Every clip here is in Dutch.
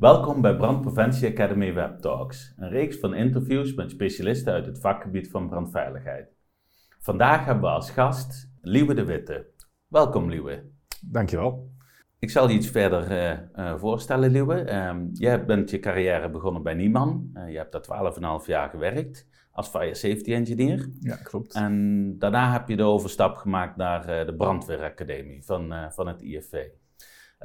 Welkom bij Brandpreventie Academy Web Talks, een reeks van interviews met specialisten uit het vakgebied van brandveiligheid. Vandaag hebben we als gast Liewe de Witte. Welkom Liewe. Dankjewel. Ik zal je iets verder uh, uh, voorstellen, Liewe. Um, jij bent je carrière begonnen bij Nieman. Uh, je hebt daar 12,5 jaar gewerkt als fire safety engineer. Ja, klopt. En daarna heb je de overstap gemaakt naar de brandweeracademie van, van het IFV.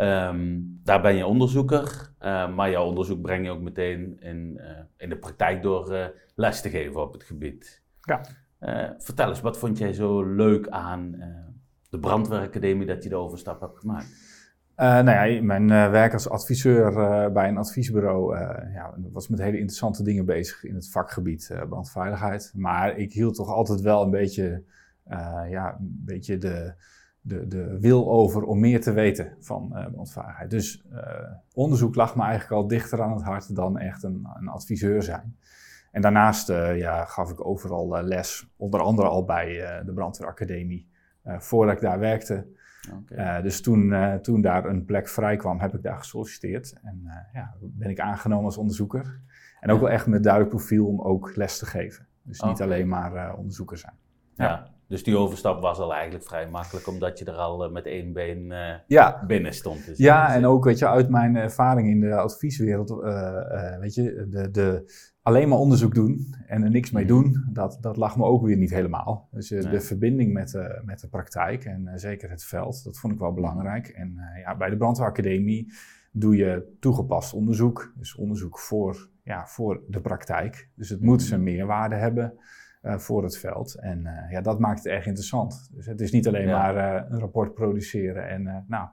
Um, daar ben je onderzoeker, uh, maar jouw onderzoek breng je ook meteen in, uh, in de praktijk door uh, les te geven op het gebied. Ja. vertel eens, wat vond jij zo leuk aan de brandweeracademie dat je de overstap hebt gemaakt? nou ja, mijn werk als adviseur bij een adviesbureau ja, was met hele interessante dingen bezig in het vakgebied brandveiligheid. Maar ik hield toch altijd wel een beetje, ja, een beetje de, de, de wil over om meer te weten van uh. Dus uh, onderzoek lag me eigenlijk al dichter aan het hart dan echt een, een adviseur zijn. En daarnaast uh, ja, gaf ik overal les, onder andere al bij de brandweeracademie, voordat ik daar werkte. Okay. dus toen, toen daar een plek vrij kwam, heb ik daar gesolliciteerd. En ja, ben ik aangenomen als onderzoeker. En ook wel echt met duidelijk profiel om ook les te geven. Dus niet okay. alleen maar onderzoeker zijn. ja. ja. Dus die overstap was al eigenlijk vrij makkelijk, omdat je er al met één been uh, ja. binnen stond. Dus ja, en ook weet je, uit mijn ervaring in de advieswereld, uh, uh, weet je, de, de, alleen maar onderzoek doen en er niks mee doen, dat, dat lag me ook weer niet helemaal. Dus nee. de verbinding met de, met de praktijk en zeker het veld, dat vond ik wel belangrijk. En ja, bij de brandweeracademie doe je toegepast onderzoek, dus onderzoek voor, ja, voor de praktijk. Dus het moet zijn meerwaarde hebben. Uh, voor het veld. En uh, ja, dat maakt het erg interessant. Dus het is niet alleen ja. maar uh, een rapport produceren en nou,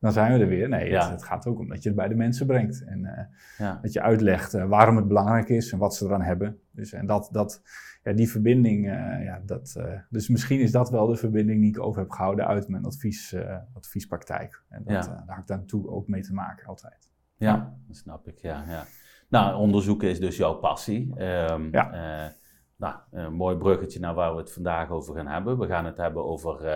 dan zijn we er weer. Nee, ja. het, het, gaat ook om dat je het bij de mensen brengt. En ja. dat je uitlegt waarom het belangrijk is en wat ze eraan hebben. Dus, en dat, dat, ja, die verbinding, ja, dat, dus misschien is dat wel de verbinding die ik over heb gehouden uit mijn advies, adviespraktijk. En dat, daar heb ik daartoe ook mee te maken altijd. Ja, dat snap ik, ja. ja. Nou, onderzoeken is dus jouw passie. Um, ja. Nou, een mooi bruggetje naar waar we het vandaag over gaan hebben. We gaan het hebben over uh,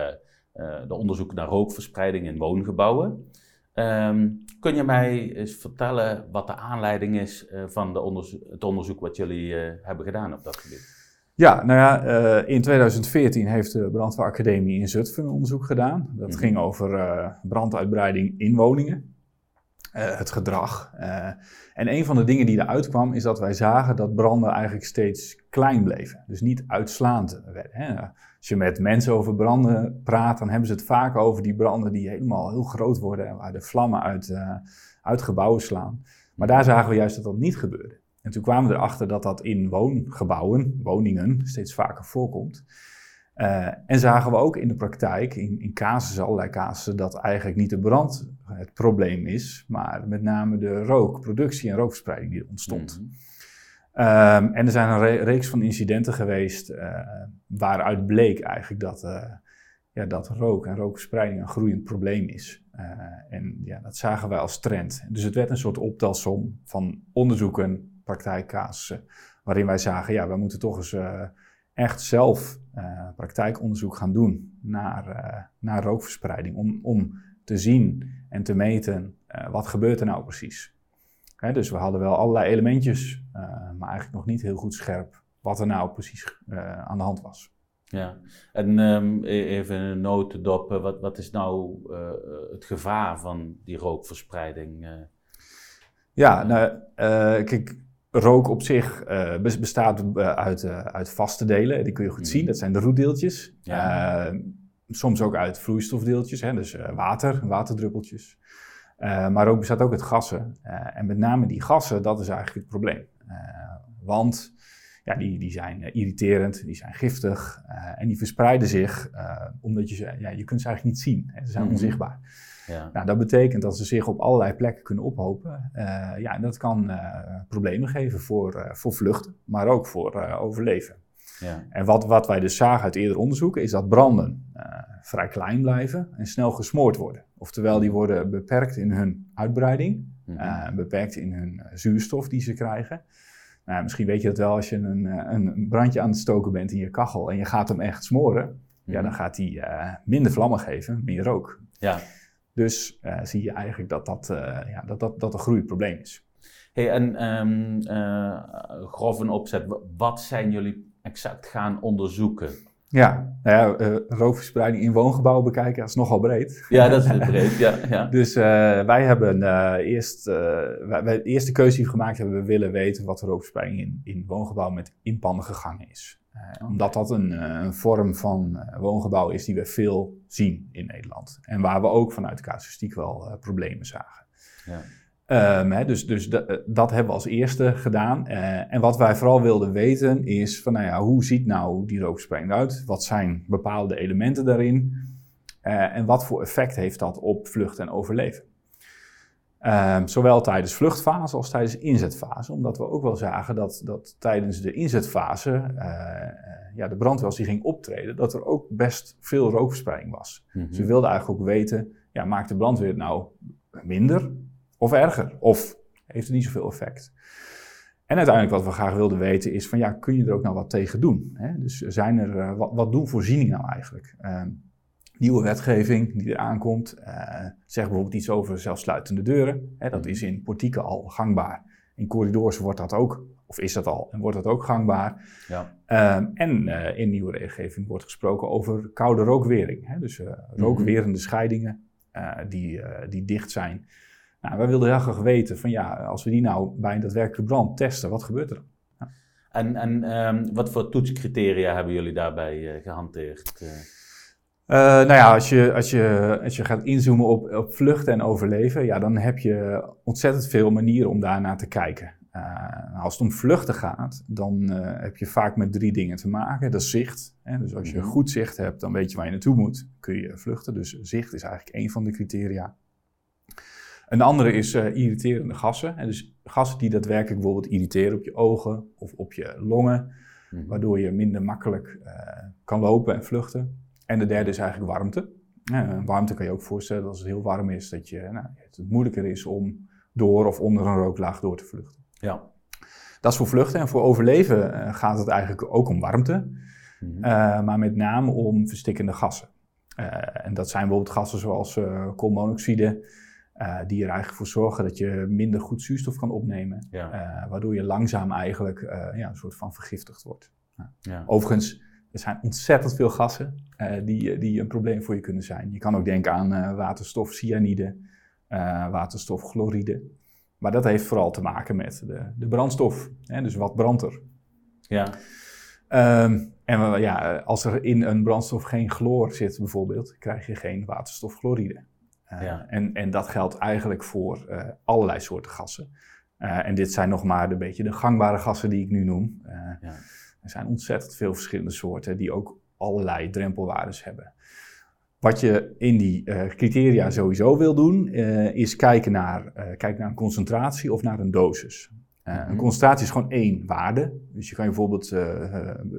uh, de onderzoek naar rookverspreiding in woongebouwen. Um, kun je mij eens vertellen wat de aanleiding is uh, van de onderzo het onderzoek wat jullie hebben gedaan op dat gebied? Ja, nou ja, in 2014 heeft de Brandweeracademie in Zutphen een onderzoek gedaan. Dat mm -hmm. ging over branduitbreiding in woningen. Uh, het gedrag. Uh, en een van de dingen die eruit kwam, is dat wij zagen dat branden eigenlijk steeds klein bleven. Dus niet uitslaand werden. Hè. Als je met mensen over branden praat, dan hebben ze het vaak over die branden die helemaal heel groot worden en waar de vlammen uit, uh, uit gebouwen slaan. Maar daar zagen we juist dat dat niet gebeurde. En toen kwamen we erachter dat dat in woongebouwen, woningen, steeds vaker voorkomt. Uh, en zagen we ook in de praktijk, in, in casussen, allerlei casussen, dat eigenlijk niet de brand het probleem is, maar met name de rook, productie en rookverspreiding die er ontstond. Mm -hmm. um, en er zijn een re reeks van incidenten geweest uh, waaruit bleek eigenlijk dat, uh, ja, dat rook en rookverspreiding een groeiend probleem is. en ja, dat zagen wij als trend. Dus het werd een soort optelsom van onderzoeken, praktijkcasussen, waarin wij zagen, ja, we moeten toch eens echt zelf uh, praktijkonderzoek gaan doen naar, uh, naar rookverspreiding. Om, om te zien en te meten uh, wat gebeurt er nou precies. Hè, dus we hadden wel allerlei elementjes, maar eigenlijk nog niet heel goed scherp wat er nou precies aan de hand was. Ja, en um, even een notendop, wat, wat is nou het gevaar van die rookverspreiding? Ja, nou, kijk, rook op zich uh, bestaat uh, uit, uh, uit vaste delen. Die kun je goed zien. Dat zijn de roetdeeltjes. Ja. soms ook uit vloeistofdeeltjes, hè, dus water, waterdruppeltjes. maar ook bestaat ook uit gassen. en met name die gassen, dat is eigenlijk het probleem. want ja, die, die zijn irriterend, die zijn giftig en die verspreiden zich omdat je ze, ja, je kunt ze eigenlijk niet zien. Hè, ze zijn -hmm. onzichtbaar. Ja. Nou, dat betekent dat ze zich op allerlei plekken kunnen ophopen. Uh, ja, en dat kan uh, problemen geven voor, uh, voor vluchten, maar ook voor overleven. Ja. En wat, wat wij dus zagen uit eerder onderzoeken, is dat branden vrij klein blijven en snel gesmoord worden. Oftewel, die worden beperkt in hun uitbreiding, mm -hmm. beperkt in hun zuurstof die ze krijgen. Nou, misschien weet je dat wel als je een, een brandje aan het stoken bent in je kachel en je gaat hem echt smoren. Mm -hmm. Ja, dan gaat hij minder vlammen geven, meer rook. Ja. Dus zie je eigenlijk dat dat, ja, dat, dat, dat een groeiprobleem is. Hey, en um, grof een opzet, wat zijn jullie exact gaan onderzoeken? Ja, nou ja, uh, roofverspreiding in woongebouwen bekijken, dat is nogal breed. Ja, dat is breed, ja. ja. dus uh, wij hebben uh, eerst, wij, wij, de eerste keuze die we gemaakt hebben, we willen weten wat de roofverspreiding in, in woongebouwen met inpandige gangen is. Omdat dat een, een vorm van woongebouw is die we veel zien in Nederland. En waar we ook vanuit de casuïstiek wel problemen zagen. Ja. Um, dus dus eh, dat hebben we als eerste gedaan. Uh, en wat wij vooral wilden weten is van, nou ja, hoe ziet nou die rookverspreiding uit? Wat zijn bepaalde elementen daarin? Uh, en wat voor effect heeft dat op vlucht en overleven? Um, zowel tijdens vluchtfase als tijdens inzetfase. Omdat we ook wel zagen dat, dat tijdens de inzetfase ja, de brandweer als die ging optreden, dat er ook best veel rookverspreiding was. Mm -hmm. Dus we wilden eigenlijk ook weten, ja, maakt de brandweer het nou minder of erger? Of heeft het niet zoveel effect? En uiteindelijk wat we graag wilden weten is van ja, kun je er ook nou wat tegen doen? Hè? Dus zijn er, uh, wat, wat doen voorzieningen nou eigenlijk? Uh, nieuwe wetgeving die er aankomt, uh, zegt bijvoorbeeld iets over zelfsluitende deuren. Hè? Dat is in portieken al gangbaar. In corridors wordt dat ook, of is dat al, en wordt dat ook gangbaar. Ja. Ehm, en uh, in nieuwe regelgeving wordt gesproken over koude rookwering. Hè? Dus mhm. rookwerende scheidingen die, die dicht zijn. Nou, wij wilden heel graag weten van ja, als we die nou bij een daadwerkelijke brand testen, wat gebeurt er dan? Ja. En, en um, wat voor toetscriteria hebben jullie daarbij uh, gehanteerd? Uh, nou ja, als je, als, je, als je gaat inzoomen op, op vluchten en overleven, ja, dan heb je ontzettend veel manieren om daarnaar te kijken. Uh, als het om vluchten gaat, dan heb je vaak met drie dingen te maken. Dat is zicht. Hè? Dus als je mhm. goed zicht hebt, dan weet je waar je naartoe moet, kun je vluchten. Dus zicht is eigenlijk één van de criteria. Een andere is uh, irriterende gassen. En dus gassen die daadwerkelijk bijvoorbeeld irriteren op je ogen of op je longen, mhm. waardoor je minder makkelijk kan lopen en vluchten. En de derde is eigenlijk warmte. Uh, warmte kan je ook voorstellen als het heel warm is, dat je, nou, het moeilijker is om door of onder een rooklaag door te vluchten. Ja. Dat is voor vluchten en voor overleven gaat het eigenlijk ook om warmte, mm maar met name om verstikkende gassen. en dat zijn bijvoorbeeld gassen zoals koolmonoxide, die er eigenlijk voor zorgen dat je minder goed zuurstof kan opnemen. Waardoor je langzaam eigenlijk ja, een soort van vergiftigd wordt. Ja. Overigens, er zijn ontzettend veel gassen die, die een probleem voor je kunnen zijn. Je kan ook denken aan waterstofcyanide, waterstofchloride. Maar dat heeft vooral te maken met de, de brandstof. Hè? Dus wat brandt er? Ja. Um, en ja, als er in een brandstof geen chloor zit bijvoorbeeld, krijg je geen waterstofchloride. Eh, ja. en, en dat geldt eigenlijk voor uh, allerlei soorten gassen. Uh, en dit zijn nog maar een beetje de gangbare gassen die ik nu noem. Ja. Er zijn ontzettend veel verschillende soorten die ook allerlei drempelwaardes hebben. Wat je in die criteria sowieso wil doen, is kijken naar, kijken naar een concentratie of naar een dosis. Mm -hmm. Een concentratie is gewoon één waarde. Dus je kan je bijvoorbeeld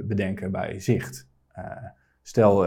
bedenken bij zicht. stel,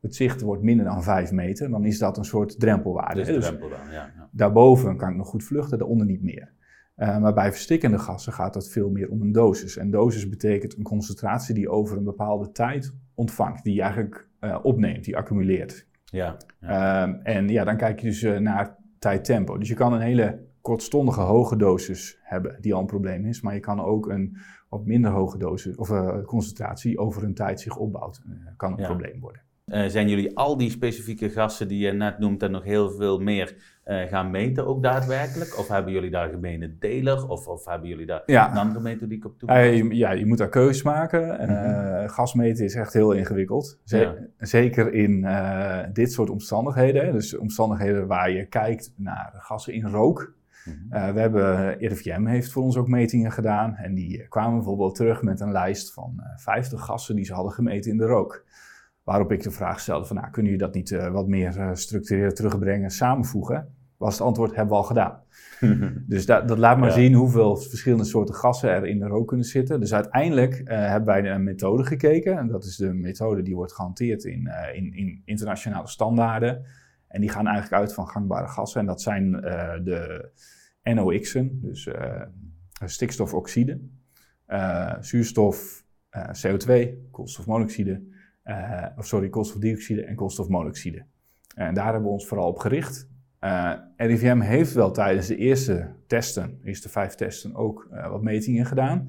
het zicht wordt minder dan 5 meter, dan is dat een soort drempelwaarde. Dus, drempel dan, ja, ja. Daarboven kan ik nog goed vluchten, daaronder niet meer. Uh, maar bij verstikkende gassen gaat het veel meer om een dosis. En dosis betekent een concentratie die over een bepaalde tijd ontvangt, die je eigenlijk uh, opneemt, die accumuleert. Ja, ja. Uh, en ja, dan kijk je dus uh, naar tijd-tempo. Dus je kan een hele kortstondige hoge dosis hebben, die al een probleem is, maar je kan ook een wat minder hoge dosis of concentratie over een tijd zich opbouwt, kan een probleem worden. Uh, zijn jullie al die specifieke gassen die je net noemt en nog heel veel meer uh, gaan meten ook daadwerkelijk? Of hebben jullie daar gemene deler? Of, of hebben jullie daar ja. een andere methodiek op toe? Uh, ja, je moet daar keuzes maken. Mm -hmm. gasmeten is echt heel ingewikkeld. ja. Zeker in dit soort omstandigheden. Dus omstandigheden waar je kijkt naar gassen in rook. Mm -hmm. we hebben, RIVM heeft voor ons ook metingen gedaan. En die kwamen bijvoorbeeld terug met een lijst van 50 gassen die ze hadden gemeten in de rook. Waarop ik de vraag stelde van, nou, kunnen jullie dat niet uh, wat meer uh, terugbrengen, samenvoegen? Was het antwoord, hebben we al gedaan. dus dat, dat laat maar zien hoeveel verschillende soorten gassen er in de rook kunnen zitten. Dus uiteindelijk uh, hebben wij naar een methode gekeken. En dat is de methode die wordt gehanteerd in, in, in, internationale standaarden. En die gaan eigenlijk uit van gangbare gassen. En dat zijn de NOx'en, dus stikstofoxide, zuurstof, CO2, koolstofmonoxide uh, of sorry, koolstofdioxide en koolstofmonoxide. En daar hebben we ons vooral op gericht. Uh, RIVM heeft wel tijdens de eerste testen, de eerste vijf testen, ook wat metingen gedaan.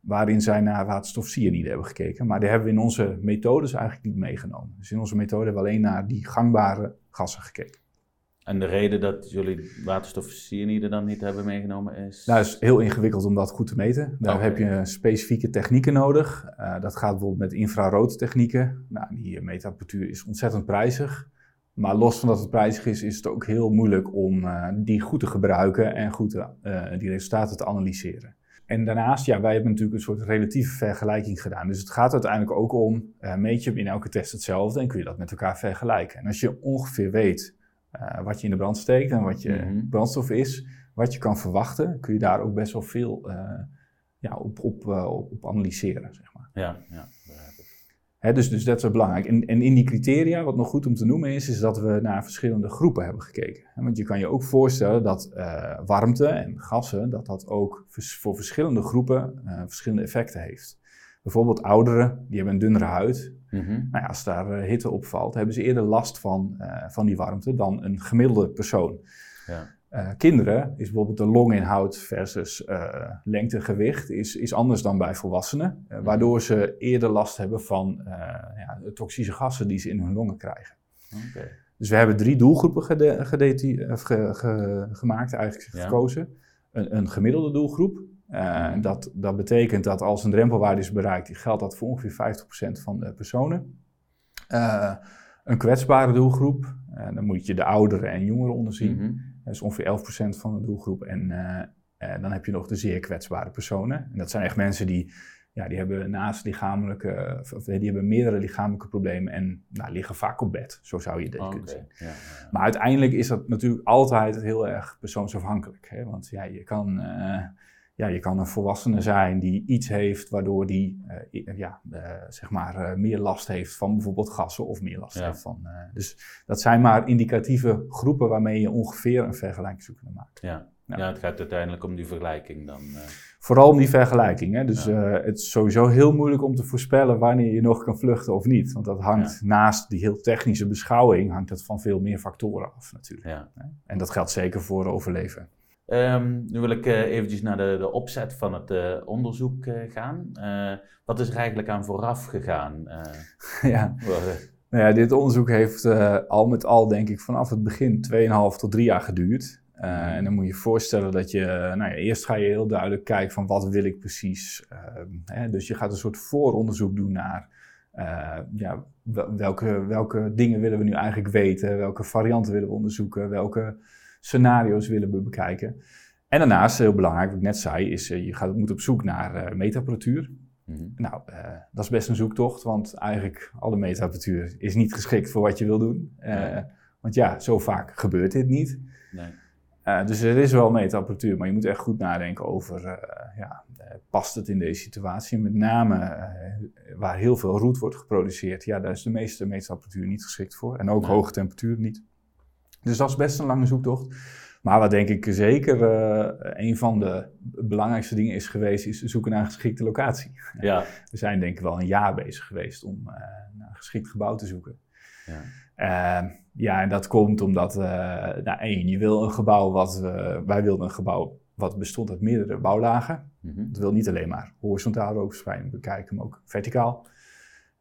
Waarin zij naar waterstofcyanide hebben gekeken. Maar die hebben we in onze methodes eigenlijk niet meegenomen. Dus in onze methode hebben we alleen naar die gangbare gassen gekeken. En de reden dat jullie waterstofcyanide dan niet hebben meegenomen is? Nou, het is heel ingewikkeld om dat goed te meten. Daar heb je specifieke technieken nodig. Uh, dat gaat bijvoorbeeld met infraroodtechnieken. Nou, die meetapparatuur is ontzettend prijzig. Maar los van dat het prijzig is, is het ook heel moeilijk om uh, die goed te gebruiken en goed uh, die resultaten te analyseren. En daarnaast, ja, wij hebben natuurlijk een soort relatieve vergelijking gedaan. Dus het gaat uiteindelijk ook om, meet je in elke test hetzelfde en kun je dat met elkaar vergelijken. En als je ongeveer weet uh, wat je in de brand steekt en wat je mhm. brandstof is, wat je kan verwachten, kun je daar ook best wel veel uh, ja, op, op, uh, op, analyseren. Zeg maar. Ja, ja. Hè, dus, dus dat is wel belangrijk. En, en, in die criteria, wat nog goed om te noemen is, is dat we naar verschillende groepen hebben gekeken. Want je kan je ook voorstellen dat warmte en gassen, dat dat ook voor verschillende groepen verschillende effecten heeft. Bijvoorbeeld ouderen, die hebben een dunnere huid. Mm Nou ja, als daar uh, hitte opvalt, hebben ze eerder last van, uh, van die warmte dan een gemiddelde persoon. Ja. Uh, kinderen is bijvoorbeeld de longinhoud versus lengtegewicht is, is anders dan bij volwassenen. Mhm. Waardoor ze eerder last hebben van ja, de toxische gassen die ze in hun longen krijgen. Okay. Dus we hebben drie doelgroepen gede, ge, gemaakt, eigenlijk gekozen. Een, een gemiddelde doelgroep, uh, dat, dat betekent dat als een drempelwaarde is bereikt, geldt dat voor ongeveer 50% van de personen. Uh, een kwetsbare doelgroep, uh, dan moet je de ouderen en jongeren onderzien. Mm Dat is ongeveer 11% van de doelgroep. En dan heb je nog de zeer kwetsbare personen. En dat zijn echt mensen die, ja, die hebben naast lichamelijke, of, die hebben meerdere lichamelijke problemen en nou, liggen vaak op bed. Zo zou je dit oh, kunnen ja, ja. Maar uiteindelijk is dat natuurlijk altijd heel erg persoonsafhankelijk. Hè? Want ja, je kan ja, je kan een volwassene zijn die iets heeft waardoor die uh, ja, uh, zeg maar, uh, meer last heeft van bijvoorbeeld gassen of meer last heeft van. dus dat zijn maar indicatieve groepen waarmee je ongeveer een vergelijking zou kunnen maken. Ja. Ja. het gaat uiteindelijk om die vergelijking dan. Vooral om die vergelijking. Hè? Dus het is sowieso heel moeilijk om te voorspellen wanneer je nog kan vluchten of niet. Want dat hangt naast die heel technische beschouwing, hangt het van veel meer factoren af natuurlijk. Ja. En dat geldt zeker voor overleven. Um, nu wil ik uh, eventjes naar de, de, opzet van het uh, onderzoek uh, gaan. wat is er eigenlijk aan vooraf gegaan? ja. Nou ja, dit onderzoek heeft al met al, denk ik, vanaf het begin 2,5 tot 3 jaar geduurd. Mhm. en dan moet je je voorstellen dat je, nou ja, eerst ga je heel duidelijk kijken van wat wil ik precies. Ehm, hè, dus je gaat een soort vooronderzoek doen naar ja, welke, welke dingen willen we nu eigenlijk weten, welke varianten willen we onderzoeken, welke scenario's willen we bekijken. En daarnaast, heel belangrijk, wat ik net zei, is uh, je gaat, moet op zoek naar uh, meetapparatuur. Mhm. Nou, uh, dat is best een zoektocht, want eigenlijk alle meetapparatuur is niet geschikt voor wat je wil doen. Want ja, zo vaak gebeurt dit niet. Nee. dus er is wel meetapparatuur, maar je moet echt goed nadenken over, ja, past het in deze situatie? Met name waar heel veel roet wordt geproduceerd, ja, daar is de meeste meetapparatuur niet geschikt voor. En ook hoge temperatuur niet. Dus dat is best een lange zoektocht. Maar wat denk ik zeker uh, een van de belangrijkste dingen is geweest, is zoeken naar een geschikte locatie. Ja. We zijn denk ik wel een jaar bezig geweest om uh, naar een geschikt gebouw te zoeken. Ja, uh, ja en dat komt omdat, nou één, je wil een gebouw wat, wij wilden een gebouw wat bestond uit meerdere bouwlagen. Mm -hmm. Dat wil niet alleen maar horizontaal rookverspreiding bekijken, maar ook verticaal.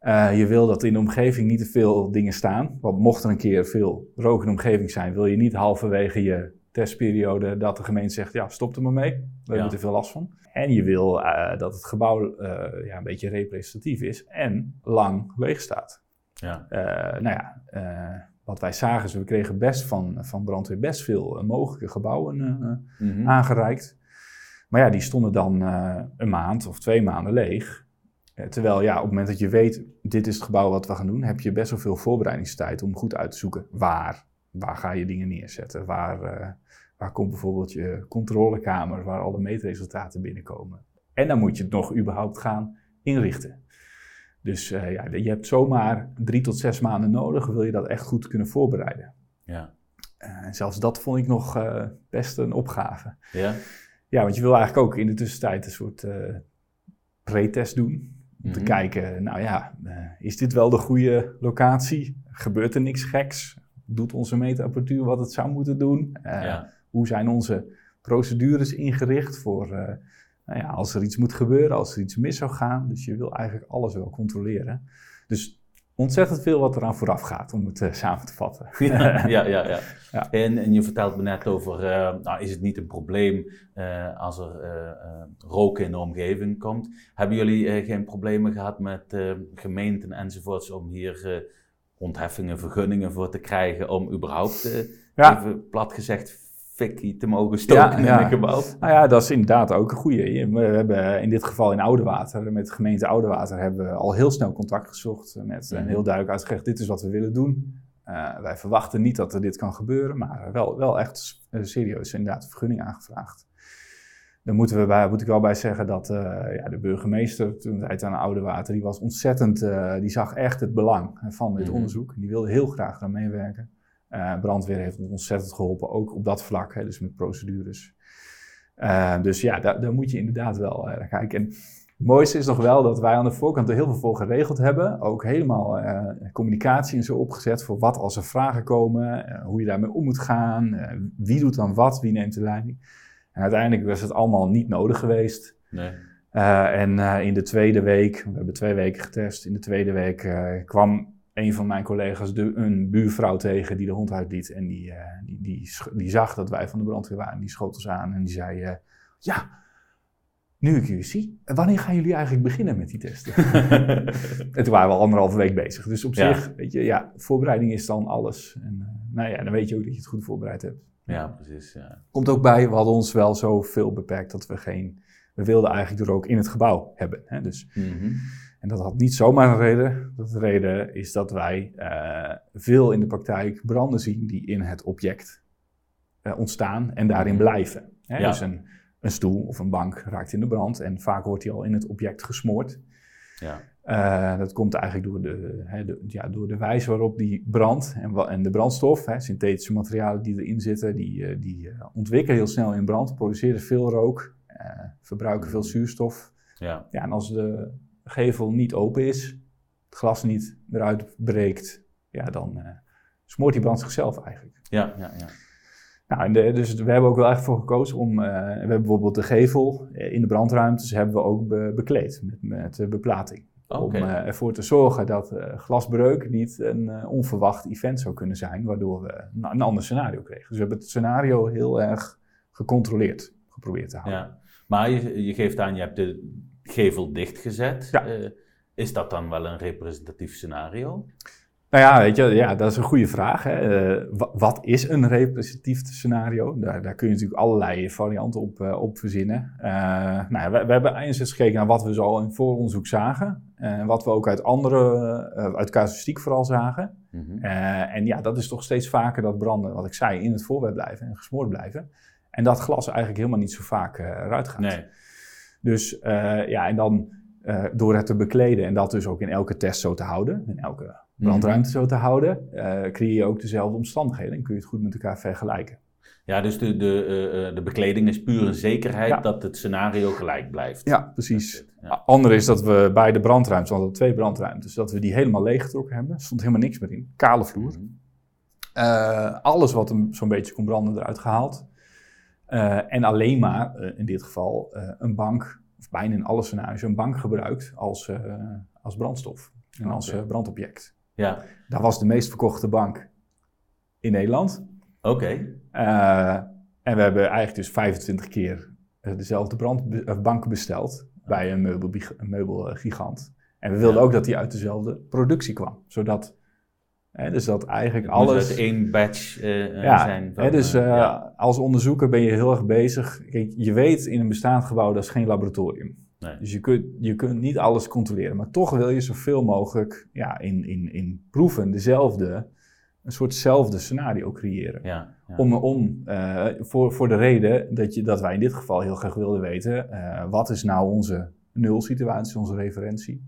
Uh, je wil dat in de omgeving niet te veel dingen staan. Want mocht er een keer veel rook in de omgeving zijn, wil je niet halverwege je testperiode dat de gemeente zegt, ja, stop er maar mee. We ja. hebben er veel last van. En je wil uh, dat het gebouw uh, ja, een beetje representatief is en lang leeg staat. Ja. nou ja, wat wij zagen is, we kregen best van, van brandweer best veel mogelijke gebouwen mm-hmm. aangereikt. Maar ja, die stonden dan een maand of twee maanden leeg. Eh, terwijl ja, op het moment dat je weet, dit is het gebouw wat we gaan doen, heb je best wel veel voorbereidingstijd om goed uit te zoeken waar, waar ga je dingen neerzetten. Waar, uh, waar komt bijvoorbeeld je controlekamer, waar alle meetresultaten binnenkomen. En dan moet je het nog überhaupt gaan inrichten. Dus uh, ja, je hebt zomaar drie tot zes maanden nodig, wil je dat echt goed kunnen voorbereiden. Ja. Uh, zelfs dat vond ik nog best een opgave. Ja? Ja, want je wil eigenlijk ook in de tussentijd een soort pretest doen. Om te mhm. kijken, nou ja, uh, is dit wel de goede locatie? Gebeurt er niks geks? doet onze meetapparatuur wat het zou moeten doen? Eh, Ja. Hoe zijn onze procedures ingericht voor eh, nou ja, als er iets moet gebeuren, als er iets mis zou gaan? Dus je wil eigenlijk alles wel controleren. Dus ontzettend veel wat eraan vooraf gaat, om het eh, samen te vatten. Ja, ja, ja. En, en je vertelt me net over, eh, nou is het niet een probleem eh, als er rook in de omgeving komt. Hebben jullie geen problemen gehad met gemeenten enzovoorts om hier ontheffingen, vergunningen voor te krijgen om überhaupt, Ja. even plat gezegd, fikkie te mogen stoken Ja, in een gebouw? Nou ja, dat is inderdaad ook een goede. We hebben in dit geval in Oudewater, met de gemeente Oudewater, hebben we al heel snel contact gezocht met Mhm. en heel duidelijk uitgelegd, dit is wat we willen doen. Eh, wij verwachten niet dat er dit kan gebeuren, maar wel, wel echt eh, serieus inderdaad een vergunning aangevraagd. Dan moeten we bij, moet ik wel bij zeggen dat eh, ja, de burgemeester toen tijd aan Oudewater, die was ontzettend, die zag echt het belang van dit Mhm. onderzoek. Die wilde heel graag aan meewerken. Eh, brandweer heeft ons ontzettend geholpen, ook op dat vlak, hè, dus met procedures. Eh, dus ja, daar, daar moet je inderdaad wel eh, naar kijken. En het mooiste is nog wel dat wij aan de voorkant er heel veel voor geregeld hebben. Ook helemaal communicatie en zo opgezet voor wat als er vragen komen, hoe je daarmee om moet gaan, wie doet dan wat, wie neemt de leiding. En uiteindelijk was het allemaal niet nodig geweest. Nee. En in de tweede week, we hebben twee weken getest, in de tweede week kwam een van mijn collega's de, een buurvrouw tegen die de hond uitliet. En die, eh, die, die, zag dat wij van de brandweer waren. Die schoot ons aan en die zei, eh, ja, nu ik jullie zie, wanneer gaan jullie eigenlijk beginnen met die testen? en toen waren we al anderhalve week bezig. Dus op Ja. zich, weet je, ja, voorbereiding is dan alles. En eh, nou ja, dan weet je ook dat je het goed voorbereid hebt. ja, precies. Ja. Komt ook bij, we hadden ons wel zoveel beperkt dat we geen... We wilden eigenlijk er ook in het gebouw hebben. Hè? Dus, Mhm. En dat had niet zomaar een reden. De reden is dat wij eh, veel in de praktijk branden zien die in het object eh, ontstaan en daarin Mhm. blijven. Hè? Ja. Dus een, een stoel of een bank raakt in de brand en vaak wordt die al in het object gesmoord. ja. Eh, dat komt eigenlijk door de, hè, de- ja, door de wijze waarop die brand en, en de brandstof, hè, synthetische materialen die erin zitten, die, die ontwikkelen heel snel in brand, produceren veel rook, verbruiken veel zuurstof. ja. Ja, en als de gevel niet open is, het glas niet eruit breekt, ja, dan eh, smoort die brand zichzelf eigenlijk. Ja, ja, ja. Nou, en de- dus we hebben ook wel echt voor gekozen om, eh, we hebben bijvoorbeeld de gevel eh, in de brandruimtes hebben we ook be- bekleed met, met beplating. Oké. Om eh, ervoor te zorgen dat eh, glasbreuk niet een eh, onverwacht event zou kunnen zijn, waardoor we een, een ander scenario kregen. Dus we hebben het scenario heel erg gecontroleerd geprobeerd te houden. Ja, maar je, je geeft aan, je hebt de gevel dichtgezet. Ja. Eh, is dat dan wel een representatief scenario? Nou ja, weet je, ja, dat is een goede vraag. Hè. Eh, wa- wat is een representatief scenario? Daar, daar kun je natuurlijk allerlei varianten op, eh, op verzinnen. Nou ja, we, we hebben eens gekeken naar wat we zo in vooronderzoek zagen. En wat we ook uit andere, uit casuïstiek vooral zagen. Mhm. En ja, dat is toch steeds vaker dat branden, wat ik zei, in het voorwerp blijven en gesmoord blijven. En dat glas eigenlijk helemaal niet zo vaak eruit gaat. Nee. Dus eh, ja, en dan eh, door het te bekleden en dat dus ook in elke test zo te houden, in elke brandruimte zo te houden, eh, creëer je ook dezelfde omstandigheden en kun je het goed met elkaar vergelijken. Ja, dus de, de, de bekleding is puur een zekerheid Ja. dat het scenario gelijk blijft. Ja, precies. Ja. Ander is dat we bij de brandruimte, we hadden twee brandruimtes, dat we die helemaal leeggetrokken hebben. Er stond helemaal niks meer in, kale vloer. Mhm. Alles wat zo'n beetje kon branden eruit gehaald. Eh, en alleen maar, eh, in dit geval, eh, een bank, of bijna in alle scenario's, een bank gebruikt als, als brandstof en als brandobject. Ja, Dat was de meest verkochte bank in Nederland. oké. En we hebben eigenlijk dus 25 keer dezelfde brand, bank besteld bij een, een meubelgigant. En we wilden Ja. ook dat die uit dezelfde productie kwam. Zodat, dus dat eigenlijk Het alles... uit één batch eh, eh, Ja, zijn. van, dus eh, ja. als onderzoeker ben je heel erg bezig. Kijk, je weet in een bestaand gebouw dat is geen laboratorium. Nee. Dus je kunt, je kunt niet alles controleren. Maar toch wil je zoveel mogelijk ja, in, in, in proeven dezelfde, een soortzelfde scenario creëren. Ja, ja. Om, om, voor, voor de reden dat, je, dat wij in dit geval heel graag wilden weten, wat is nou onze nulsituatie, onze referentie?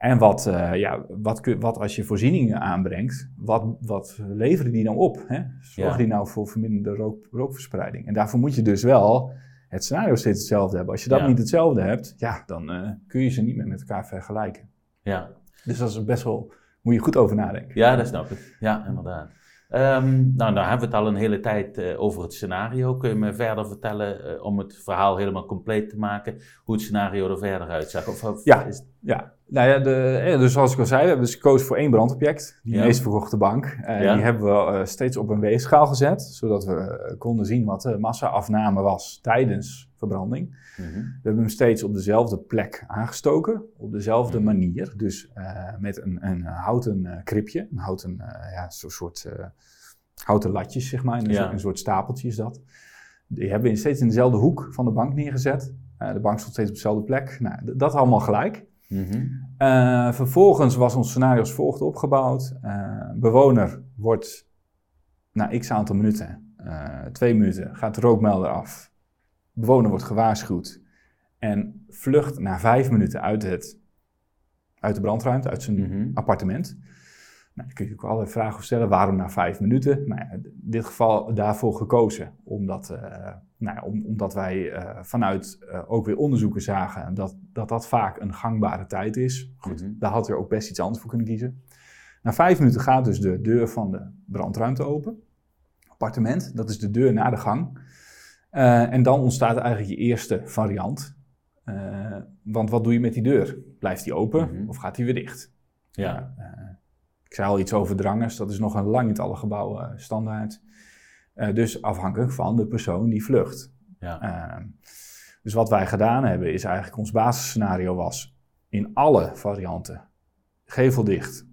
En wat, eh, ja, wat, kun- wat als je voorzieningen aanbrengt, wat, wat leveren die nou op? Hè? Zorgen Ja. die nou voor verminderde rook, rookverspreiding? En daarvoor moet je dus wel het scenario steeds hetzelfde hebben. Als je dat Ja. niet hetzelfde hebt, ja, dan eh, kun je ze niet meer met elkaar vergelijken. ja. Dus dat is best wel, moet je goed over nadenken. ja, dat snap ik. Ja, inderdaad. Ehm, nou, nou hebben we het al een hele tijd uh, over het scenario. Kun je me verder vertellen, uh, om het verhaal helemaal compleet te maken, hoe het scenario er verder uitzag? Of, of ja, is... ja. Nou ja, de, dus zoals ik al zei, we hebben dus gekozen voor één brandobject, die ja. meest verkochte bank. Uh, ja. Die hebben we steeds op een weegschaal gezet, zodat we konden zien wat de massaafname was tijdens verbranding. Mm -hmm. We hebben hem steeds op dezelfde plek aangestoken, op dezelfde mm -hmm. manier. Dus met een, een houten kripje, een houten, ja, zo'n soort houten latjes, zeg maar. Een, soort, een soort stapeltje is dat. Die hebben we steeds in dezelfde hoek van de bank neergezet. De bank stond steeds op dezelfde plek. Nou, dat allemaal gelijk. Mm -hmm. uh, vervolgens was ons scenario als volgt opgebouwd. Uh, bewoner wordt na x aantal minuten, twee minuten, gaat de rookmelder af. Bewoner wordt gewaarschuwd en vlucht na vijf minuten uit, het, uit de brandruimte, uit zijn mm -hmm. appartement. Nou, dan kun je ook allerlei vragen stellen. Waarom na vijf minuten? Nou, in dit geval daarvoor gekozen. Omdat, uh, nou ja, om, omdat wij uh, vanuit uh, ook weer onderzoeken zagen dat, dat dat vaak een gangbare tijd is. Goed, mm -hmm. daar had er ook best iets anders voor kunnen kiezen. Na vijf minuten gaat dus de deur van de brandruimte open. Appartement, dat is de deur naar de gang. en dan ontstaat eigenlijk je eerste variant. want wat doe je met die deur? Blijft die open mm -hmm. of gaat die weer dicht? Ja. Ik zei al iets over drangers, dat is nog een lang niet alle gebouwen standaard. Uh, dus afhankelijk van de persoon die vlucht. Ja. Uh, dus wat wij gedaan hebben, is eigenlijk ons basisscenario was in alle varianten gevel dicht,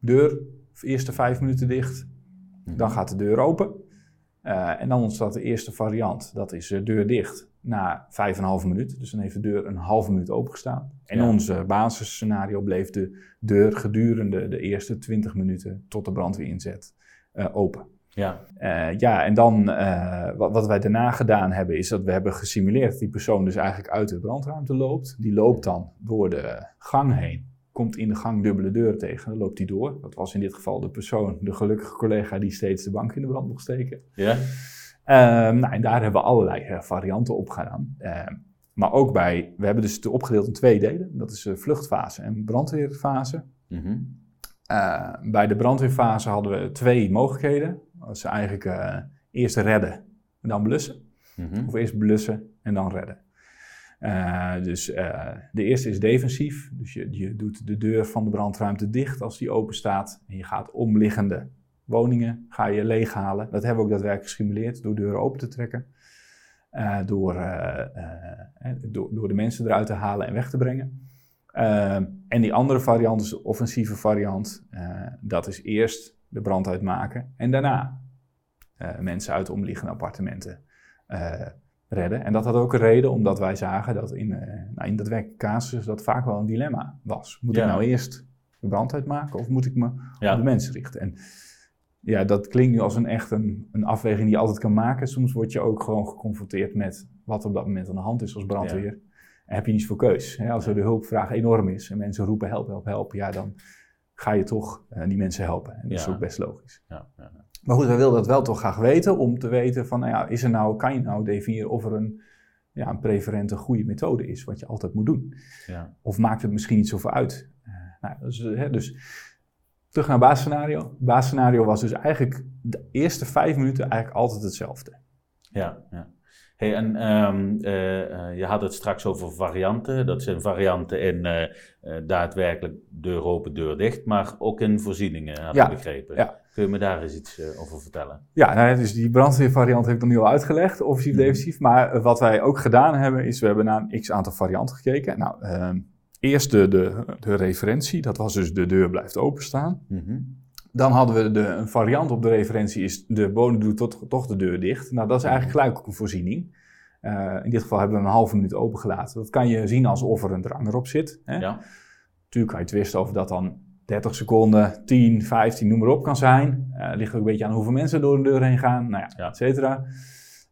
deur eerste vijf minuten dicht, mm. dan gaat de deur open. Uh, en dan ontstaat de eerste variant, dat is de deur dicht na 5,5 minuut. Dus dan heeft de deur een halve minuut opengestaan. En ja. ons basisscenario bleef de deur gedurende de eerste 20 minuten tot de brandweer inzet uh, open. Ja. Uh, ja, en dan uh, wat, wat, wij daarna gedaan hebben, is dat we hebben gesimuleerd dat die persoon dus eigenlijk uit de brandruimte loopt. Die loopt dan door de gang heen, komt in de gang dubbele deuren tegen, dan loopt hij door. Dat was in dit geval de persoon, de gelukkige collega die steeds de bank in de brand mocht steken. Ja. Uh, nou, en daar hebben we allerlei varianten op gedaan. Maar ook bij, we hebben dus het opgedeeld in twee delen. Dat is de vluchtfase en brandweerfase. Mm -hmm. uh, bij de brandweerfase hadden we twee mogelijkheden. Dat is eigenlijk uh, eerst redden en dan blussen. Mm -hmm. Of eerst blussen en dan redden. Uh, dus de eerste is defensief. Dus je, je doet de deur van de brandruimte dicht als die open staat. En je gaat omliggende woningen ga je leeghalen. Dat hebben we ook daadwerkelijk gesimuleerd door deuren open te trekken. Uh, door, door, door, de mensen eruit te halen en weg te brengen. en die andere variant is de offensieve variant. dat is eerst de brand uitmaken en daarna mensen uit omliggende appartementen redden. En dat had ook een reden, omdat wij zagen dat in, nou, in dat werk casus dat vaak wel een dilemma was. Moet ja. ik nou eerst de brand uitmaken of moet ik me ja. op de mensen richten? En ja, dat klinkt nu als een echt een, een afweging die je altijd kan maken. Soms word je ook gewoon geconfronteerd met wat op dat moment aan de hand is als brandweer. Ja. En heb je niets voor keus. Hè? Als er de hulpvraag enorm is en mensen roepen help, help, help, ja, dan ga je toch uh, die mensen helpen. En dat ja. is ook best logisch. Ja, ja, maar goed, wij wilden dat wel toch graag weten, om te weten van, nou ja, is er nou, kan je nou definiëren of er een, ja, een preferente goede methode is, wat je altijd moet doen. Of maakt het misschien niet zoveel uit? Uh, nou, dus, hè, dus Terug naar het basisscenario. Basisscenario was dus eigenlijk de eerste vijf minuten eigenlijk altijd hetzelfde. Ja, ja. Hey, en um, uh, uh, je had het straks over varianten. Dat zijn varianten in uh, daadwerkelijk deur open, deur dicht, maar ook in voorzieningen, had ja, ik begrepen. Ja. Kun je me daar eens iets over vertellen? Ja, nou, dus die brandweervariant heb ik nog niet al uitgelegd, offensief, mm. defensief. Maar wat wij ook gedaan hebben, is we hebben naar een x aantal varianten gekeken. Nou, ehm, Eerst de, de, de, referentie, dat was dus de deur blijft openstaan. Mm -hmm. Dan hadden we de, een variant op de referentie, is de bewoner doet tot, toch de deur dicht. Nou, dat is eigenlijk gelijk ook een voorziening. Uh, in dit geval hebben we een halve minuut opengelaten. Dat kan je zien alsof er een drang erop zit. Hè? Ja. Natuurlijk kan je twisten of dat dan 30 seconden, 10, 15, noem maar op kan zijn. Uh, ligt ook een beetje aan hoeveel mensen door de deur heen gaan, nou ja, ja. et cetera.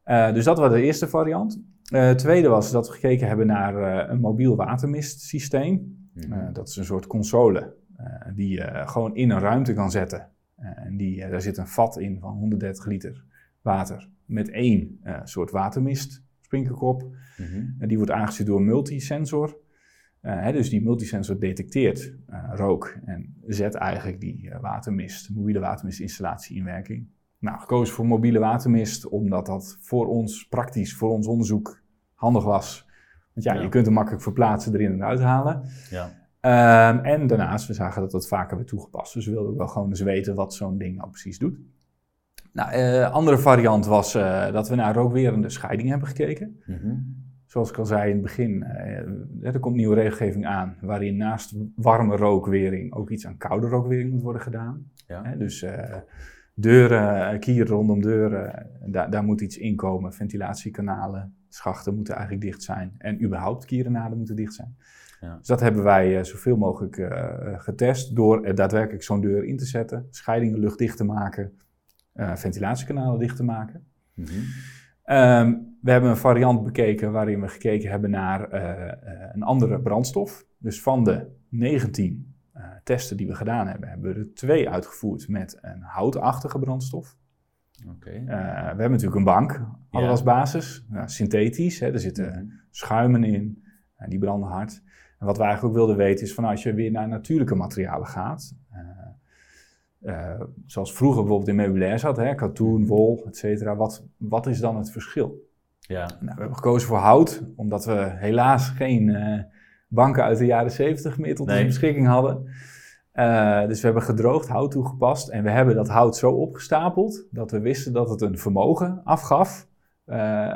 Uh, dus dat was de eerste variant. Uh, tweede was dat we gekeken hebben naar een mobiel watermistsysteem. Mm uh, dat is een soort console die je gewoon in een ruimte kan zetten. en die, daar zit een vat in van 130 liter water met één soort watermist, sprinkelkop. Mm -hmm. die wordt aangestuurd door een multisensor. hè, dus die multisensor detecteert rook en zet eigenlijk die watermist, mobiele watermistinstallatie in werking. Nou, gekozen voor mobiele watermist, omdat dat voor ons praktisch, voor ons onderzoek handig was. Want ja, je kunt hem makkelijk verplaatsen, erin en uithalen. Ja. Ehm, en daarnaast, we zagen dat dat vaker werd toegepast. Dus we wilden ook wel gewoon eens weten wat zo'n ding nou precies doet. Nou, uh, andere variant was uh, dat we naar rookwerende scheiding hebben gekeken. Mhm. Zoals ik al zei in het begin, uh, er komt nieuwe regelgeving aan waarin naast warme rookwering ook iets aan koude rookwering moet worden gedaan. Ja. dus deuren, kieren rondom deuren, daar, daar moet iets in komen. Ventilatiekanalen, schachten moeten eigenlijk dicht zijn en überhaupt kierennaden moeten dicht zijn. Ja. Dus dat hebben wij zoveel mogelijk getest door daadwerkelijk zo'n deur in te zetten, scheidingen luchtdicht te maken ventilatiekanalen dicht te maken. Mhm. Ehm, we hebben een variant bekeken waarin we gekeken hebben naar een andere brandstof. Dus van de 19 testen die we gedaan hebben, hebben we er twee uitgevoerd met een houtachtige brandstof. Okay. we hebben natuurlijk een bank, alles als basis, synthetisch. Hè, er zitten mhm. schuimen in, die branden hard. En wat we eigenlijk ook wilden weten is van als je weer naar natuurlijke materialen gaat, uh, zoals vroeger bijvoorbeeld in meubilair zat, hè, katoen, wol, et cetera. Wat, wat is dan het verschil? Ja. Nou, we hebben gekozen voor hout, omdat we helaas geen uh, banken uit de jaren 70 meer tot onze beschikking hadden. Uh, dus we hebben gedroogd hout toegepast en we hebben dat hout zo opgestapeld dat we wisten dat het een vermogen afgaf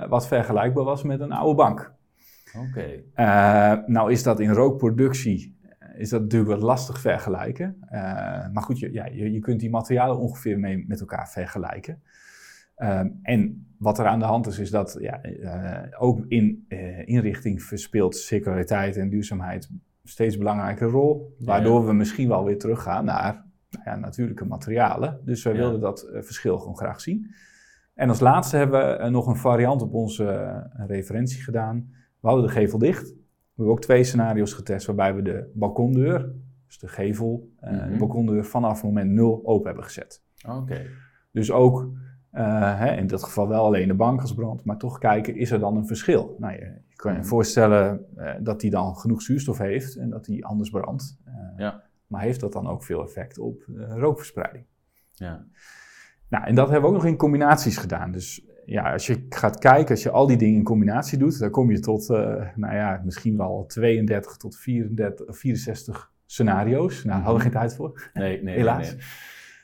wat vergelijkbaar was met een oude bank. Oké. nou is dat in rookproductie is dat natuurlijk wat lastig vergelijken. Uh, maar goed, je, ja, je, je, kunt die materialen ongeveer mee, met elkaar vergelijken. Um, en wat er aan de hand is, is dat ja, uh, ook in inrichting verspeelt circulariteit en duurzaamheid steeds belangrijke rol. Waardoor we misschien wel weer teruggaan naar nou ja, natuurlijke materialen. Dus wij wilden dat verschil gewoon graag zien. En als laatste hebben we nog een variant op onze referentie gedaan. We hadden de gevel dicht. We hebben ook twee scenario's getest waarbij we de balkondeur, dus de gevel, uh, de mhm. balkondeur vanaf moment nul open hebben gezet. Oké. Dus ook uh, hè, in dat geval wel alleen de bank als brand, maar toch kijken, is er dan een verschil? Nou, je, je kan je mhm. voorstellen uh, dat die dan genoeg zuurstof heeft en dat die anders brandt. ja. Maar heeft dat dan ook veel effect op rookverspreiding? Ja. Nou, en dat hebben we ook nog in combinaties gedaan. Dus ja, als je gaat kijken, als je al die dingen in combinatie doet, dan kom je tot, uh, nou ja, misschien wel 32 tot 34, 64 scenario's. Nou, daar hadden we geen tijd voor. Nee, nee, helaas. Nee,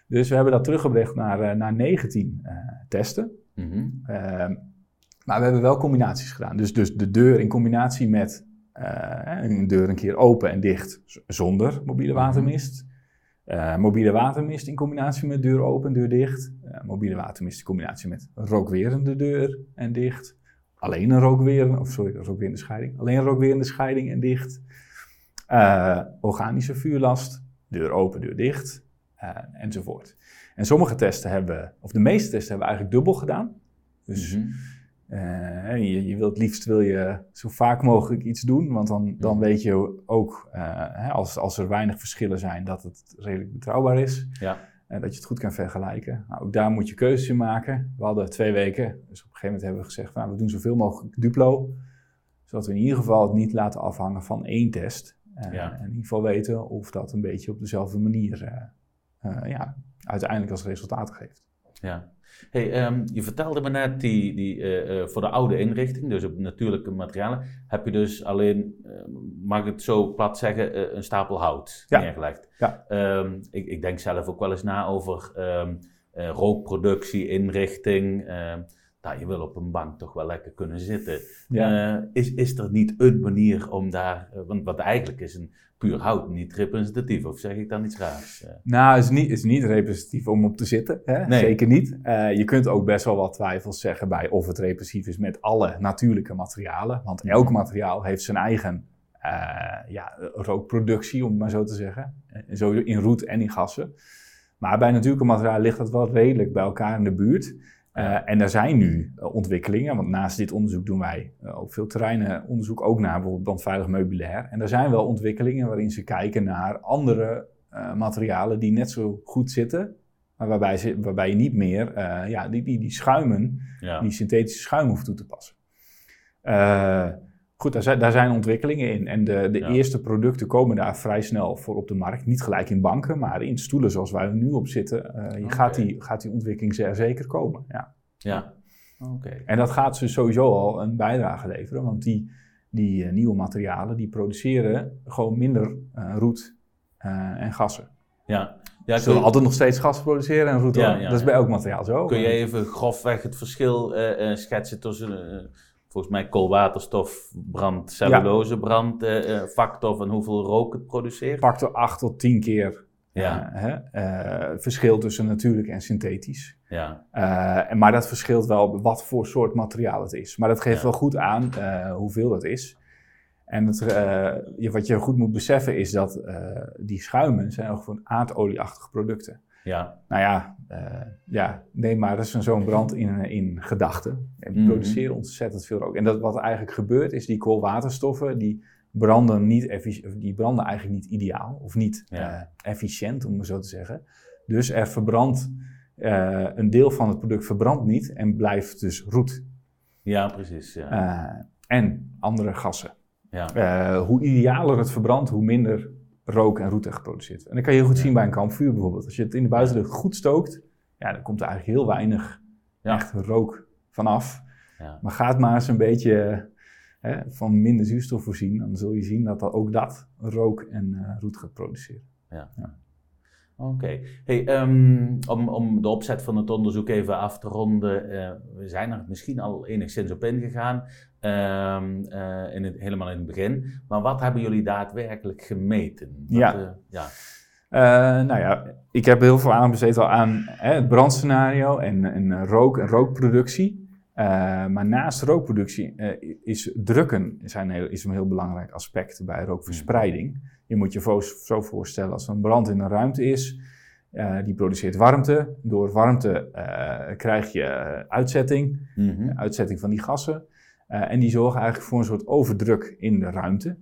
Dus we hebben dat teruggebracht naar, uh, naar 19 uh, eh, testen. Mm -hmm. maar we hebben wel combinaties gedaan. Dus, dus de deur in combinatie met een deur een keer open en dicht zonder mobiele mhm. watermist. Uh, mobiele watermist in combinatie met deur open, deur dicht. Uh, mobiele watermist in combinatie met rookwerende deur en dicht. Alleen een rookwerende, of sorry, rookwerende scheiding. Alleen een rookwerende scheiding en dicht. Uh, organische vuurlast, deur open, deur dicht, enzovoort. En sommige testen hebben, of de meeste testen hebben we eigenlijk dubbel gedaan. Dus mm uh, je, je wilt, liefst wil je zo vaak mogelijk iets doen, want dan, dan mhm. weet je ook, uh, als, als er weinig verschillen zijn, dat het redelijk betrouwbaar is. Ja. En dat je het goed kan vergelijken. Nou, ook daar moet je keuzes in maken. We hadden twee weken, dus op een gegeven moment hebben we gezegd, nou, we doen zoveel mogelijk Duplo, zodat we in ieder geval het niet laten afhangen van één test. Ja. En in ieder geval weten of dat een beetje op dezelfde manier ja, uiteindelijk als resultaat geeft. Ja. Hey, ehm, je vertelde me net, die, die, uh, voor de oude inrichting, dus op natuurlijke materialen, heb je dus alleen, uh, mag ik het zo plat zeggen, een stapel hout neergelegd. Ja. Um, ik, ik, denk zelf ook wel eens na over um, rookproductie, inrichting. nou, je wil op een bank toch wel lekker kunnen zitten. Ja. is, is er niet een manier om daar, want wat eigenlijk is een puur hout niet representatief, of zeg ik dan iets raars? Uh. Nou, het is niet, is niet representatief om op te zitten, hè? Nee. zeker niet. Uh, je kunt ook best wel wat twijfels zeggen bij of het representatief is met alle natuurlijke materialen. Want elk materiaal heeft zijn eigen uh, ja, rookproductie, om het maar zo te zeggen. Zo in roet en in gassen. Maar bij natuurlijke materialen ligt dat wel redelijk bij elkaar in de buurt. Uh, en er zijn nu uh, ontwikkelingen, want naast dit onderzoek doen wij uh, ook veel terreinenonderzoek, ook naar bijvoorbeeld brandveilig meubilair. En er zijn wel ontwikkelingen waarin ze kijken naar andere materialen die net zo goed zitten, maar waarbij, ze, waarbij je niet meer ja, die, die, die schuimen, die synthetische schuimen hoeft toe te passen. Goed, daar zijn, daar zijn ontwikkelingen in. En de, de Ja. eerste producten komen daar vrij snel voor op de markt. Niet gelijk in banken, maar in stoelen zoals wij er nu op zitten. eh, gaat, die, gaat die ontwikkeling zeer zeker komen. Ja. Ja. Oké. En dat gaat dus sowieso al een bijdrage leveren. Want die, die eh, nieuwe materialen die produceren gewoon minder eh, roet eh, en gassen. Ja. Ja, Ze zullen altijd nog steeds gas produceren en roet. Ja, dat is ja. bij elk materiaal zo. kun je even grofweg het verschil eh, eh, schetsen tussen, volgens mij, koolwaterstofbrand, cellulosebrand, eh, eh, factor en hoeveel rook het produceert? Er 8 tot 10 keer Ja, eh, hè, verschil tussen natuurlijk en synthetisch. ja, en maar dat verschilt wel wat voor soort materiaal het is. Maar dat geeft Ja. wel goed aan hoeveel dat is. En het, je- wat je goed moet beseffen is dat die schuimen zijn ook gewoon aardolieachtige producten. Ja, Nou ja, eh, ja neem maar eens een zo'n brand in, in gedachten. En die Mhm. produceren ontzettend veel rook. En dat, wat eigenlijk gebeurt is die koolwaterstoffen, die branden, niet die branden eigenlijk niet ideaal. Of niet Ja. eh, efficiënt, om het zo te zeggen. Dus er verbrandt, eh, een deel van het product verbrandt niet en blijft dus roet. ja, precies. Ja. Eh, en andere gassen. ja. Eh, hoe idealer het verbrandt, hoe minder rook en roet er geproduceerd. En dat kan je heel goed Ja. zien bij een kampvuur bijvoorbeeld. Als je het in de buitenlucht goed stookt, ja, dan komt er eigenlijk heel weinig Ja. echt rook vanaf. Ja. Maar gaat maar eens een beetje hè, van minder zuurstof voorzien, dan zul je zien dat dat ook dat rook en eh, roet gaat produceren. Oké. Hey, ehm, om, om de opzet van het onderzoek even af te ronden. eh, we zijn er misschien al enigszins op ingegaan, ehm, eh, in het, helemaal in het begin. Maar wat hebben jullie daadwerkelijk gemeten? Wat, Ja. eh, ja. Nou ja, ik heb heel veel aandacht besteed al aan hè, het brandscenario en, en rook en rookproductie. Eh, maar naast rookproductie eh, is drukken zijn heel, is een heel belangrijk aspect bij rookverspreiding. Je moet je vo- zo voorstellen als er een brand in een ruimte is, eh, die produceert warmte. Door warmte krijg je uitzetting, Mhm. uitzetting van die gassen. En die zorgen eigenlijk voor een soort overdruk in de ruimte.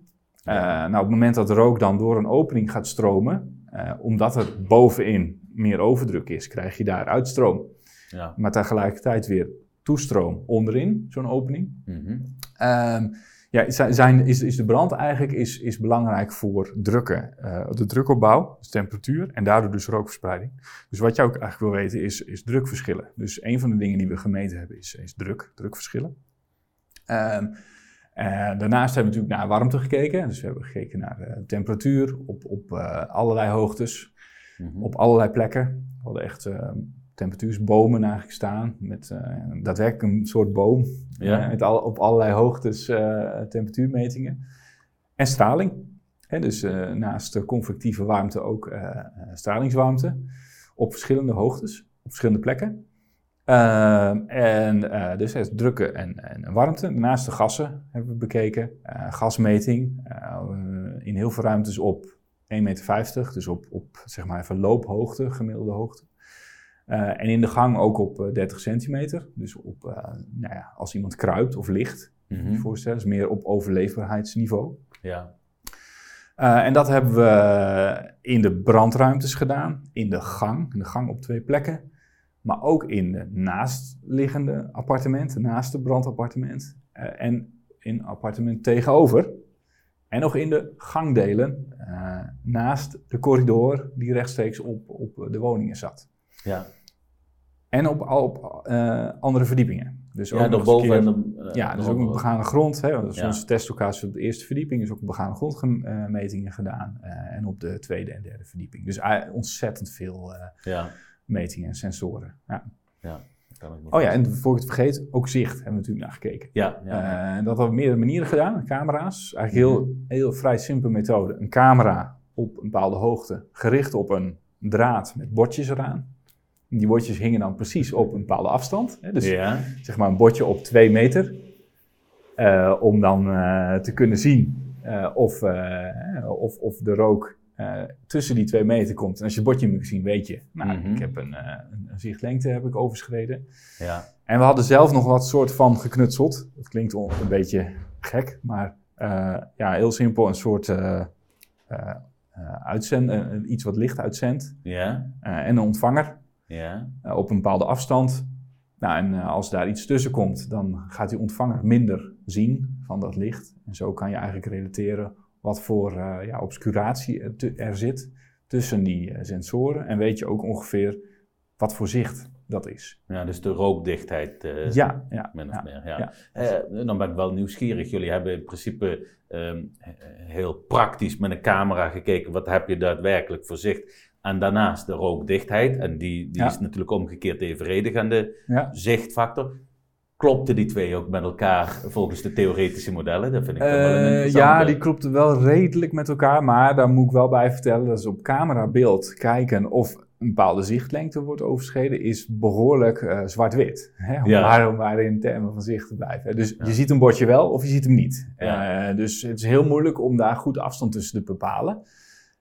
Nou, op het moment dat rook dan door een opening gaat stromen, omdat er bovenin meer overdruk is, krijg je daar uitstroom. ja. Maar tegelijkertijd weer toestroom onderin, zo'n opening. Mhm. Ehm, ja, zijn, is, is de brand eigenlijk is, is belangrijk voor drukken. Eh, de drukopbouw, dus temperatuur en daardoor dus rookverspreiding. Dus wat je ook eigenlijk wil weten is, is drukverschillen. Dus een van de dingen die we gemeten hebben is, is druk, drukverschillen. Ehm, eh, daarnaast hebben we natuurlijk naar warmte gekeken. Dus we hebben gekeken naar eh, temperatuur op, op allerlei hoogtes, Mhm. op allerlei plekken. We hadden echt eh, temperatuursbomen eigenlijk staan, met eh, daadwerkelijk een soort boom Ja. eh, met al, op allerlei hoogtes eh, temperatuurmetingen. En straling. Hè, dus naast de convectieve warmte ook stralingswarmte. Op verschillende hoogtes, op verschillende plekken. Ehm, en dus het drukken en, en warmte. Naast de gassen hebben we bekeken. Gasmeting in heel veel ruimtes op 1,50 meter. Dus op, op zeg maar even loophoogte, gemiddelde hoogte. Eh, en in de gang ook op eh, 30 centimeter. Dus op, eh, nou ja, als iemand kruipt of ligt, Mhm. je voorstellen. Dus meer op overleefbaarheidsniveau. Ja. Eh, en dat hebben we in de brandruimtes gedaan. In de gang, in de gang op twee plekken. Maar ook in de naastliggende appartementen, naast het brandappartement. eh, en in appartement tegenover. En nog in de gangdelen, eh, naast de corridor die rechtstreeks op, op de woningen zat. Ja. En op, op eh, andere verdiepingen. Dus ook Ja, nog een en eh, ja, dus ook een begane grond. Hè. Dus Ja. Onze testlocatie op de eerste verdieping is ook een begane grondmetingen gedaan. eh, en op de tweede en derde verdieping. Dus ontzettend veel Ja, metingen en sensoren. Ja. kan ik me Oh ja, en voor ik het vergeet, ook zicht hebben we natuurlijk naar gekeken. Ja, ja, ja. Dat hebben we op meerdere manieren gedaan, camera's. Eigenlijk heel, heel vrij simpele methode. Een camera op een bepaalde hoogte, gericht op een draad met bordjes eraan. Die bordjes hingen dan precies op een bepaalde afstand. Hè. Dus ja. zeg maar een bordje op twee meter. eh, om dan eh, te kunnen zien eh, of, of, of de rook tussen die twee meter komt. En als je het bordje moet zien, weet je, nou, Mhm. ik heb een, een, zichtlengte heb ik overschreden. ja. En we hadden zelf nog wat soort van geknutseld. Dat klinkt een beetje gek, maar ja, heel simpel. Een soort uitzend, iets wat licht uitzendt. Ja, en een ontvanger ja, eh, op een bepaalde afstand. Nou, en eh, als daar iets tussen komt, dan gaat die ontvanger minder zien van dat licht. En zo kan je eigenlijk relateren wat voor uh, ja, obscuratie er, er, zit tussen die sensoren. En weet je ook ongeveer wat voor zicht dat is. Ja, dus de rookdichtheid. Uh, ja, ja. Min of ja, meer. Ja. ja. dan ben ik wel nieuwsgierig. Jullie hebben in principe um, heel praktisch met een camera gekeken. Wat heb je daadwerkelijk voor zicht? En daarnaast de rookdichtheid. En die, die is natuurlijk omgekeerd evenredig aan de zichtfactor. Klopten die twee ook met elkaar volgens de theoretische modellen? Dat vind ik uh, wel een eh, Ja, die klopten wel redelijk met elkaar. Maar daar moet ik wel bij vertellen dat ze op camerabeeld kijken of een bepaalde zichtlengte wordt overschreden, is behoorlijk uh, zwart-wit. Om, ja. maar, in termen van zicht te blijven. Dus je ziet een bordje wel of je ziet hem niet. Ja. Uh, dus het is heel moeilijk om daar goed afstand tussen te bepalen.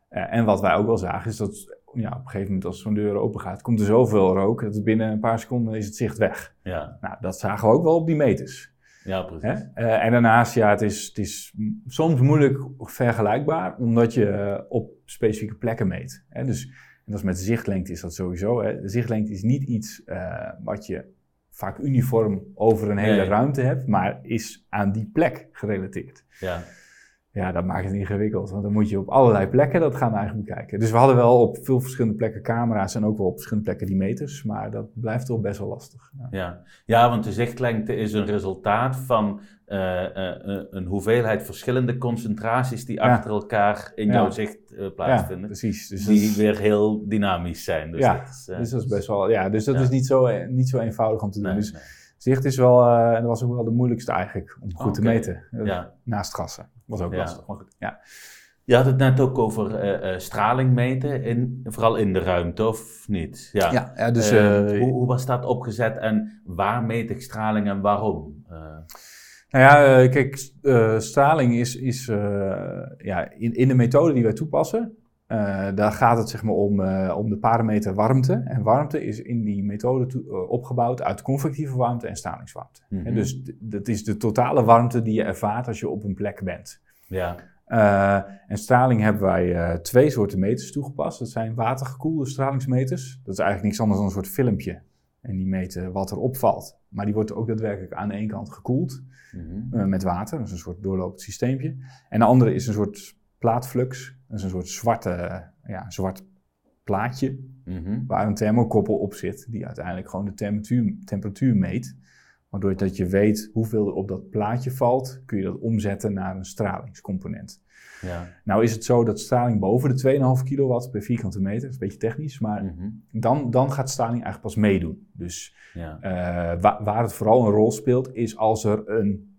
Uh, en wat wij ook wel zagen is dat ja, op een gegeven moment als zo'n deur open gaat, komt er zoveel rook dat binnen een paar seconden is het zicht weg. Ja. Nou, dat zagen we ook wel op die meters. Ja, precies. en daarnaast, ja, het is, het is soms moeilijk vergelijkbaar, omdat je op specifieke plekken meet. Hè? Dus en dat is met zichtlengte is dat sowieso. Hè. De zichtlengte is niet iets uh, wat je vaak uniform over een hele ruimte hebt, maar is aan die plek gerelateerd. Ja. Ja, dat maakt het ingewikkeld, want dan moet je op allerlei plekken dat gaan eigenlijk bekijken. Dus we hadden wel op veel verschillende plekken camera's en ook wel op verschillende plekken die meters, maar dat blijft toch best wel lastig. Ja, ja. ja want de zichtlengte is een resultaat van uh, uh, een hoeveelheid verschillende concentraties die achter elkaar in jouw zicht uh, plaatsvinden. Ja, precies. Dus die weer heel dynamisch zijn. Dus ja, dat is, dus dat is best wel, ja, dus dat is niet zo, niet zo eenvoudig om te doen. Nee, dus nee. Zicht is wel, dat was ook wel de moeilijkste eigenlijk om goed okay. te meten. Ja. Naast gassen. Was ook lastig, maar goed. Ja. Je had het net ook over uh, straling meten, in, vooral in de ruimte, of niet? Ja, ja, ja dus... Hoe, hoe, was dat opgezet en waar meet ik straling en waarom? Nou ja, kijk, straling is, is ja, in, in de methode die wij toepassen, daar gaat het zeg maar om, om de parameter warmte. En warmte is in die methode toe, opgebouwd uit convectieve warmte en stralingswarmte. Mm -hmm. dus dat is de totale warmte die je ervaart als je op een plek bent. Ja. En straling hebben wij twee soorten meters toegepast. Dat zijn watergekoelde stralingsmeters. Dat is eigenlijk niks anders dan een soort filmpje. En die meten wat er opvalt. Maar die wordt ook daadwerkelijk aan de ene kant gekoeld uh, met water. Dat is een soort doorlopend systeempje. En de andere is een soort plaatflux. Dat is een soort zwarte, ja, zwart plaatje. Mm -hmm. Waar een thermokoppel op zit. Die uiteindelijk gewoon de temperatuur, temperatuur meet. Waardoor dat je weet hoeveel er op dat plaatje valt, kun je dat omzetten naar een stralingscomponent. Ja. Nou is het zo dat straling boven de 2,5 kilowatt per vierkante meter, dat is een beetje technisch, maar mm -hmm. dan, dan gaat straling eigenlijk pas meedoen. Dus ja. uh, wa waar het vooral een rol speelt, is als er een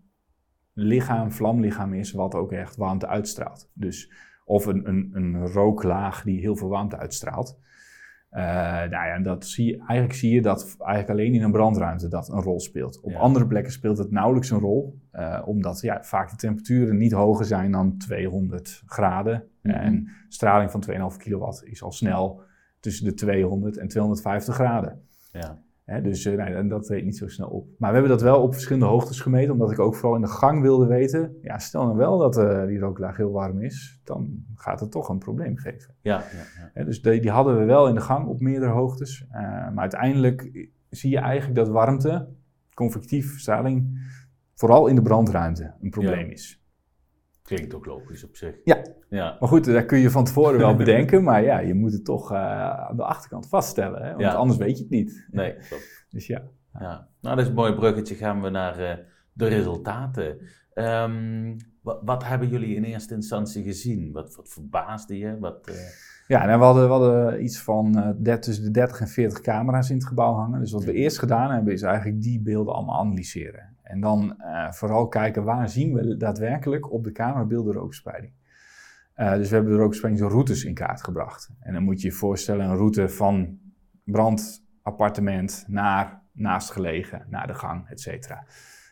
lichaam, vlamlichaam is, wat ook echt warmte uitstraalt. Dus of een, een, een rooklaag die heel veel warmte uitstraalt. Uh, nou ja, dat zie je, eigenlijk zie je dat eigenlijk alleen in een brandruimte dat een rol speelt. Op andere plekken speelt het nauwelijks een rol, uh, omdat ja, vaak de temperaturen niet hoger zijn dan 200 graden. Mm -hmm. En straling van 2,5 kilowatt is al snel tussen de 200 en 250 graden. Ja dus uh, nee, dat treedt niet zo snel op. Maar we hebben dat wel op verschillende hoogtes gemeten, omdat ik ook vooral in de gang wilde weten. Ja, stel nou wel dat uh, die rooklaag heel warm is, dan gaat het toch een probleem geven. Ja, ja, ja. dus die, die, hadden we wel in de gang op meerdere hoogtes. Uh, maar uiteindelijk zie je eigenlijk dat warmte, convectief straling, vooral in de brandruimte een probleem is. Klinkt ook logisch op zich. Ja. ja. Maar goed, daar kun je van tevoren wel bedenken. Maar ja, je moet het toch uh, aan de achterkant vaststellen. Hè? Want ja. anders weet je het niet. Nee, klopt. Dus ja. ja. Nou, dat is een mooi bruggetje. Gaan we naar uh, de resultaten. Um, wat, wat, hebben jullie in eerste instantie gezien? Wat, wat verbaasde je? Wat, uh... Ja, nou, we, hadden, we hadden iets van tussen de 30 en 40 camera's in het gebouw hangen. Dus wat we eerst gedaan hebben, is eigenlijk die beelden allemaal analyseren. En dan uh, vooral kijken waar zien we daadwerkelijk op de camerabeelden rookverspreiding. Uh, dus we hebben de rookverspreidingsroutes in kaart gebracht. En dan moet je je voorstellen een route van brandappartement naar naastgelegen, naar de gang, et cetera.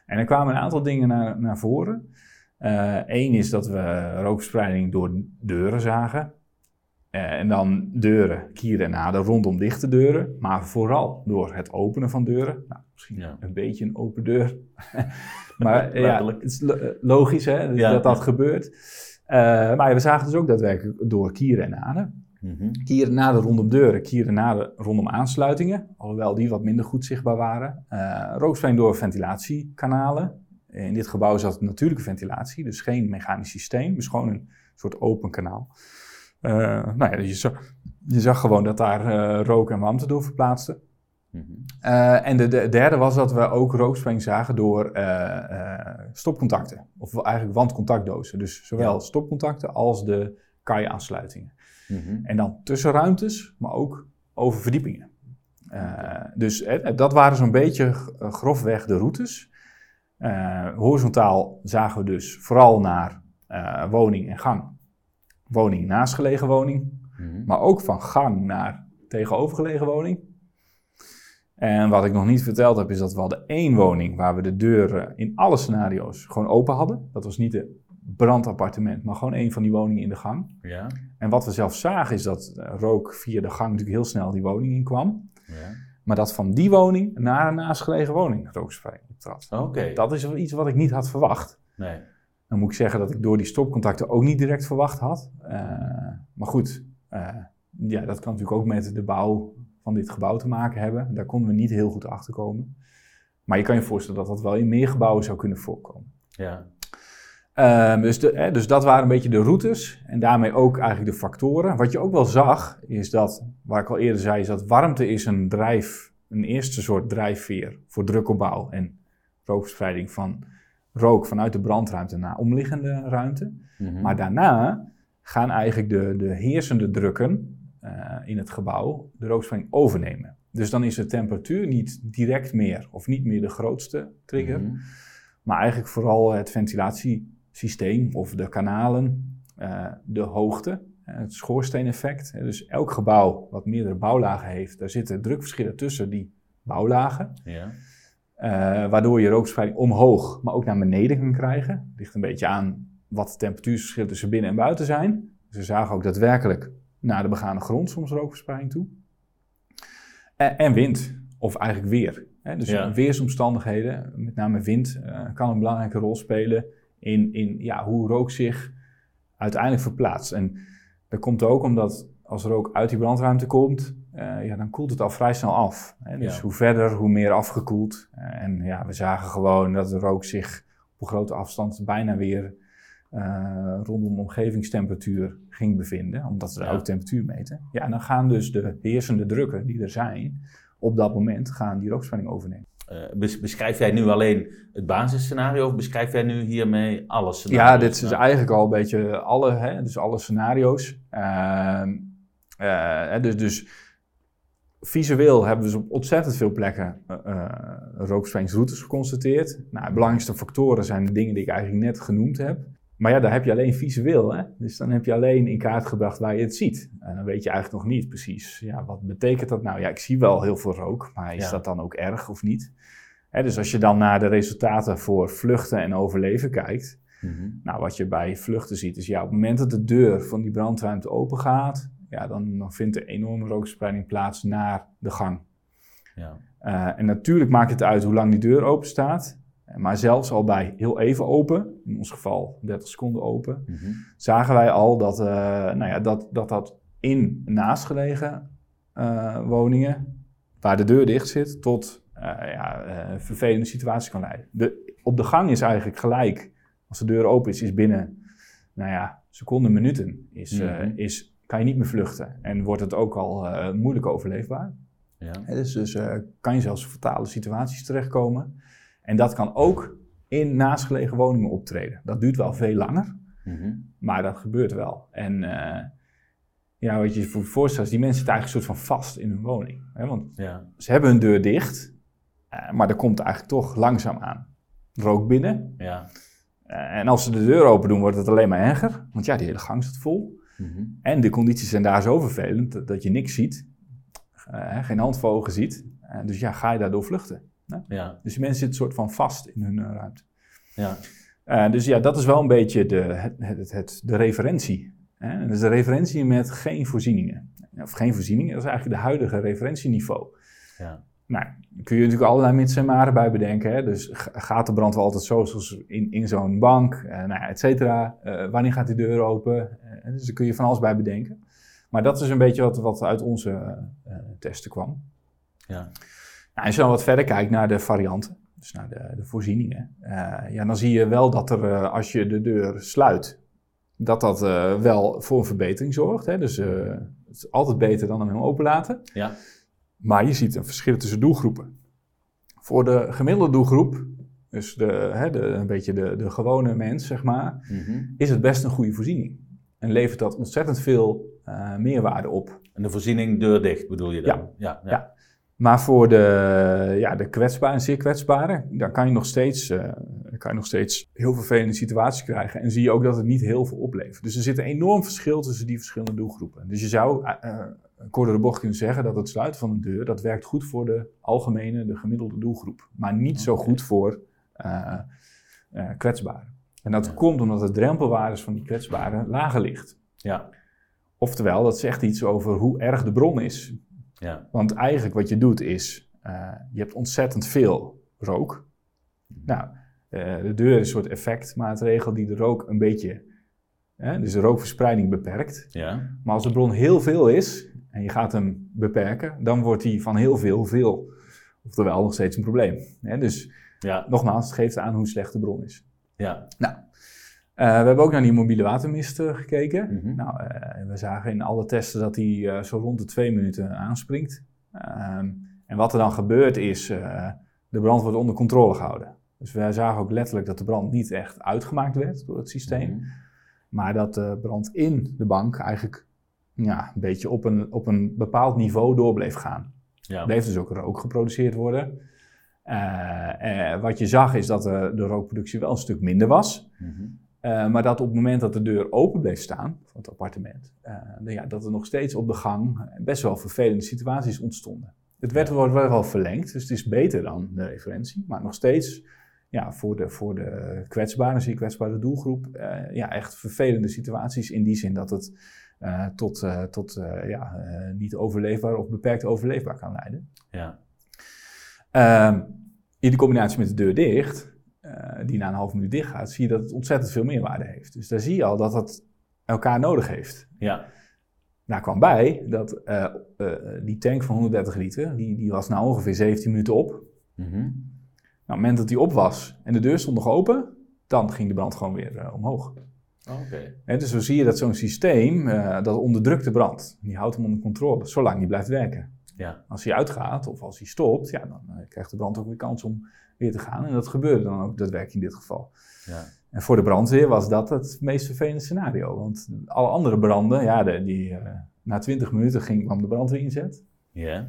En er kwamen een aantal dingen naar, naar voren. Eén uh, is dat we rookverspreiding door deuren zagen. En dan deuren, kieren en naden rondom dichte deuren, maar vooral door het openen van deuren. Nou, misschien ja. een beetje een open deur. maar ja, het is logisch hè, ja. dat dat gebeurt. Uh, maar we zagen dus ook daadwerkelijk door kieren en naden. Mm -hmm. Kieren naden rondom deuren, kieren en naden rondom aansluitingen. Alhoewel die wat minder goed zichtbaar waren. Uh, door ventilatiekanalen. In dit gebouw zat natuurlijke ventilatie, dus geen mechanisch systeem, dus gewoon een soort open kanaal. Uh, nou ja, je zag, je zag gewoon dat daar uh, rook en warmte door verplaatste. Mm en de, de, derde was dat we ook rookspreng zagen door stopcontacten, of eigenlijk wandcontactdozen. Dus zowel stopcontacten als de kai-aansluitingen. Mhm. En dan tussenruimtes, maar ook over verdiepingen. Dus dat waren zo'n beetje grofweg de routes. Uh, horizontaal zagen we dus vooral naar uh, woning en gang. Woning naast gelegen woning, mhm. maar ook van gang naar tegenovergelegen woning. En wat ik nog niet verteld heb, is dat we hadden één woning waar we de deuren in alle scenario's gewoon open hadden. Dat was niet de brandappartement, maar gewoon een van die woningen in de gang. Ja. En wat we zelf zagen is dat rook via de gang natuurlijk heel snel die woning in kwam. Ja. Maar dat van die woning naar een naastgelegen woning rookspreiding optrad. Oké. Dat is iets wat ik niet had verwacht. Nee. Dan moet ik zeggen dat ik door die stopcontacten ook niet direct verwacht had. Uh, maar goed, uh, ja, dat kan natuurlijk ook met de bouw van dit gebouw te maken hebben. Daar konden we niet heel goed achter komen. Maar je kan je voorstellen dat dat wel in meer gebouwen zou kunnen voorkomen. Ja. Uh, dus, de, dus, dat waren een beetje de routes en daarmee ook eigenlijk de factoren. Wat je ook wel zag, is dat, waar ik al eerder zei, is dat warmte is een drijf, een eerste soort drijfveer voor drukopbouw en rookverspreiding van rook vanuit de brandruimte naar omliggende ruimte. Mhm. Maar daarna gaan eigenlijk de, de heersende drukken uh, in het gebouw de rookverspreiding overnemen. Dus dan is de temperatuur niet direct meer of niet meer de grootste trigger, mhm. maar eigenlijk vooral het ventilatie systeem of de kanalen, uh, de hoogte, het schoorsteeneffect. Dus elk gebouw wat meerdere bouwlagen heeft, daar zitten drukverschillen tussen die bouwlagen. Ja. Uh, waardoor je rookverspreiding omhoog, maar ook naar beneden kan krijgen. Het ligt een beetje aan wat de temperatuurverschillen tussen binnen en buiten zijn. Dus we zagen ook daadwerkelijk naar de begane grond soms rookverspreiding toe. En, en wind, of eigenlijk weer. Hè? Dus ja. weersomstandigheden, met name wind, uh, kan een belangrijke rol spelen in, in ja, hoe rook zich uiteindelijk verplaatst. En dat komt ook omdat als rook uit die brandruimte komt, uh, ja, dan koelt het al vrij snel af. Hè? Dus hoe verder, hoe meer afgekoeld. Uh, en ja, we zagen gewoon dat de rook zich op een grote afstand bijna weer uh, rondom omgevingstemperatuur ging bevinden, omdat ze ja. ook temperatuur meten. Ja, en dan gaan dus de heersende drukken die er zijn, op dat moment gaan die rookspanning overnemen. Uh, beschrijf jij nu alleen het basisscenario of beschrijf jij nu hiermee alle scenario's? Ja, dit is eigenlijk al een beetje alle, hè, dus alle scenario's. Uh, uh, dus, dus visueel hebben we dus op ontzettend veel plekken uh, geconstateerd. Nou, de belangrijkste factoren zijn de dingen die ik eigenlijk net genoemd heb. Maar ja, daar heb je alleen visueel. Hè? Dus dan heb je alleen in kaart gebracht waar je het ziet. En dan weet je eigenlijk nog niet precies, ja, wat betekent dat nou? Ja, ik zie wel heel veel rook, maar is dat dan ook erg of niet? Hè, dus als je dan naar de resultaten voor vluchten en overleven kijkt, mhm. nou, wat je bij vluchten ziet, is ja, op het moment dat de deur van die brandruimte open gaat, ja, dan, dan vindt er enorme rookspreiding plaats naar de gang. Ja. Uh, en natuurlijk maakt het uit hoe lang die deur open staat. Maar zelfs al bij heel even open, in ons geval 30 seconden open, mhm. zagen wij al dat, uh, nou ja, dat, dat dat in naastgelegen uh, woningen, waar de deur dicht zit, tot uh, ja, vervelende situaties kan leiden. De, op de gang is eigenlijk gelijk, als de deur open is, is binnen nou ja, seconden, minuten, is, mm is, kan je niet meer vluchten. En wordt het ook al moeilijk overleefbaar. Ja. dus dus kan je zelfs in fatale situaties terechtkomen. En dat kan ook in naastgelegen woningen optreden. Dat duurt wel veel langer, mhm. maar dat gebeurt wel. En uh, ja, wat je je voorstelt, die mensen zitten eigenlijk een soort van vast in hun woning. Hè? Want ja. ze hebben hun deur dicht, uh, maar er komt eigenlijk toch langzaam aan rook binnen. Ja. Uh, en als ze de deur open doen, wordt het alleen maar erger. Want ja, die hele gang zit vol. Mhm. En de condities zijn daar zo vervelend dat, dat je niks ziet. geen hand voor ogen ziet. dus ja, ga je daardoor vluchten. Ja. Dus die mensen zitten soort van vast in hun uh, ruimte. Ja. Uh, dus ja, dat is wel een beetje de, het, het, het, de referentie. Hè? Dus de referentie met geen voorzieningen. Of geen voorzieningen, dat is eigenlijk de huidige referentieniveau. Ja. Nou, kun je natuurlijk allerlei mits en maren bij bedenken. Hè? Dus gaat de brand wel altijd zo, zoals in, in zo'n bank, uh, nou ja, et cetera. Uh, wanneer gaat die deur open? Dus daar kun je van alles bij bedenken. Maar dat is een beetje wat, wat uit onze testen kwam. Ja. Nou, als je dan wat verder kijkt naar de varianten. dus naar de, de voorzieningen, ja, dan zie je wel dat er, als je de deur sluit, dat dat wel voor een verbetering zorgt. Hè? Dus het is altijd beter dan hem helemaal open laten. Ja. Maar je ziet een verschil tussen doelgroepen. Voor de gemiddelde doelgroep, dus de, hè, de, een beetje de, de gewone mens, zeg maar, Mhm. is het best een goede voorziening. En levert dat ontzettend veel meerwaarde op. En de voorziening deur dicht bedoel je dan? Ja. ja, ja. Ja. Maar voor de, ja, de kwetsbaren en zeer kwetsbaren, dan kan je, nog steeds, uh, kan je nog steeds heel vervelende situaties krijgen. En zie je ook dat het niet heel veel oplevert. Dus er zit een enorm verschil tussen die verschillende doelgroepen. Dus je zou uh, kort door de bocht kunnen zeggen dat het sluiten van een deur, dat werkt goed voor de algemene, de gemiddelde doelgroep. Maar niet zo goed voor uh, kwetsbaren. En dat Ja. komt omdat de drempelwaardes van die kwetsbaren lager ligt. Ja. Oftewel, dat zegt iets over hoe erg de bron is. Ja. Want eigenlijk wat je doet is, uh, je hebt ontzettend veel rook. Nou, uh, de deur is een soort effectmaatregel die de rook een beetje, hè, dus de rookverspreiding beperkt. Ja. Maar als de bron heel veel is en je gaat hem beperken, dan wordt die van heel veel veel. Oftewel nog steeds een probleem. Hè? Dus Ja. nogmaals, het geeft aan hoe slecht de bron is. Ja. Nou, we hebben ook naar die mobiele watermist uh, gekeken. Mhm. Nou, uh, we zagen in alle testen dat hij uh, zo rond de twee minuten aanspringt. Um, en wat er dan gebeurt is, de brand wordt onder controle gehouden. Dus we zagen ook letterlijk dat de brand niet echt uitgemaakt werd door het systeem. Mhm. Maar dat de brand in de bank eigenlijk ja, een beetje op een, op een bepaald niveau door bleef gaan. Ja. Er bleef dus ook rook geproduceerd worden. Uh, wat je zag is dat de, de rookproductie wel een stuk minder was. Mhm. Uh, maar dat op het moment dat de deur open bleef staan van het appartement, uh, ja, dat er nog steeds op de gang best wel vervelende situaties ontstonden. Het werd wel, wel verlengd, dus het is beter dan de referentie, maar nog steeds ja, voor, de, voor de kwetsbare, zeer kwetsbare doelgroep, uh, ja, echt vervelende situaties in die zin dat het tot, tot ja, niet overleefbaar of beperkt overleefbaar kan leiden. Ja. Ehm, in de combinatie met de deur dicht, die na een half minuut dicht gaat, zie je dat het ontzettend veel meerwaarde heeft. Dus daar zie je al dat het elkaar nodig heeft. Ja. Daar kwam bij dat uh, uh, die tank van 130 liter, die, die was nou ongeveer 17 minuten op. Mhm. Nou, op het moment dat die op was en de deur stond nog open, dan ging de brand gewoon weer omhoog. Oké. He, dus zo zie je dat zo'n systeem, dat onderdrukt de brand. Die houdt hem onder controle, zolang die blijft werken. Ja. Als hij uitgaat of als hij stopt, ja, dan krijgt de brand ook weer kans om weer te gaan. En dat gebeurde dan ook daadwerkelijk in dit geval. Ja. En voor de brandweer was dat het meest vervelende scenario. Want alle andere branden, ja, de, die, uh, na 20 minuten ging, kwam de brandweer inzet. Ja.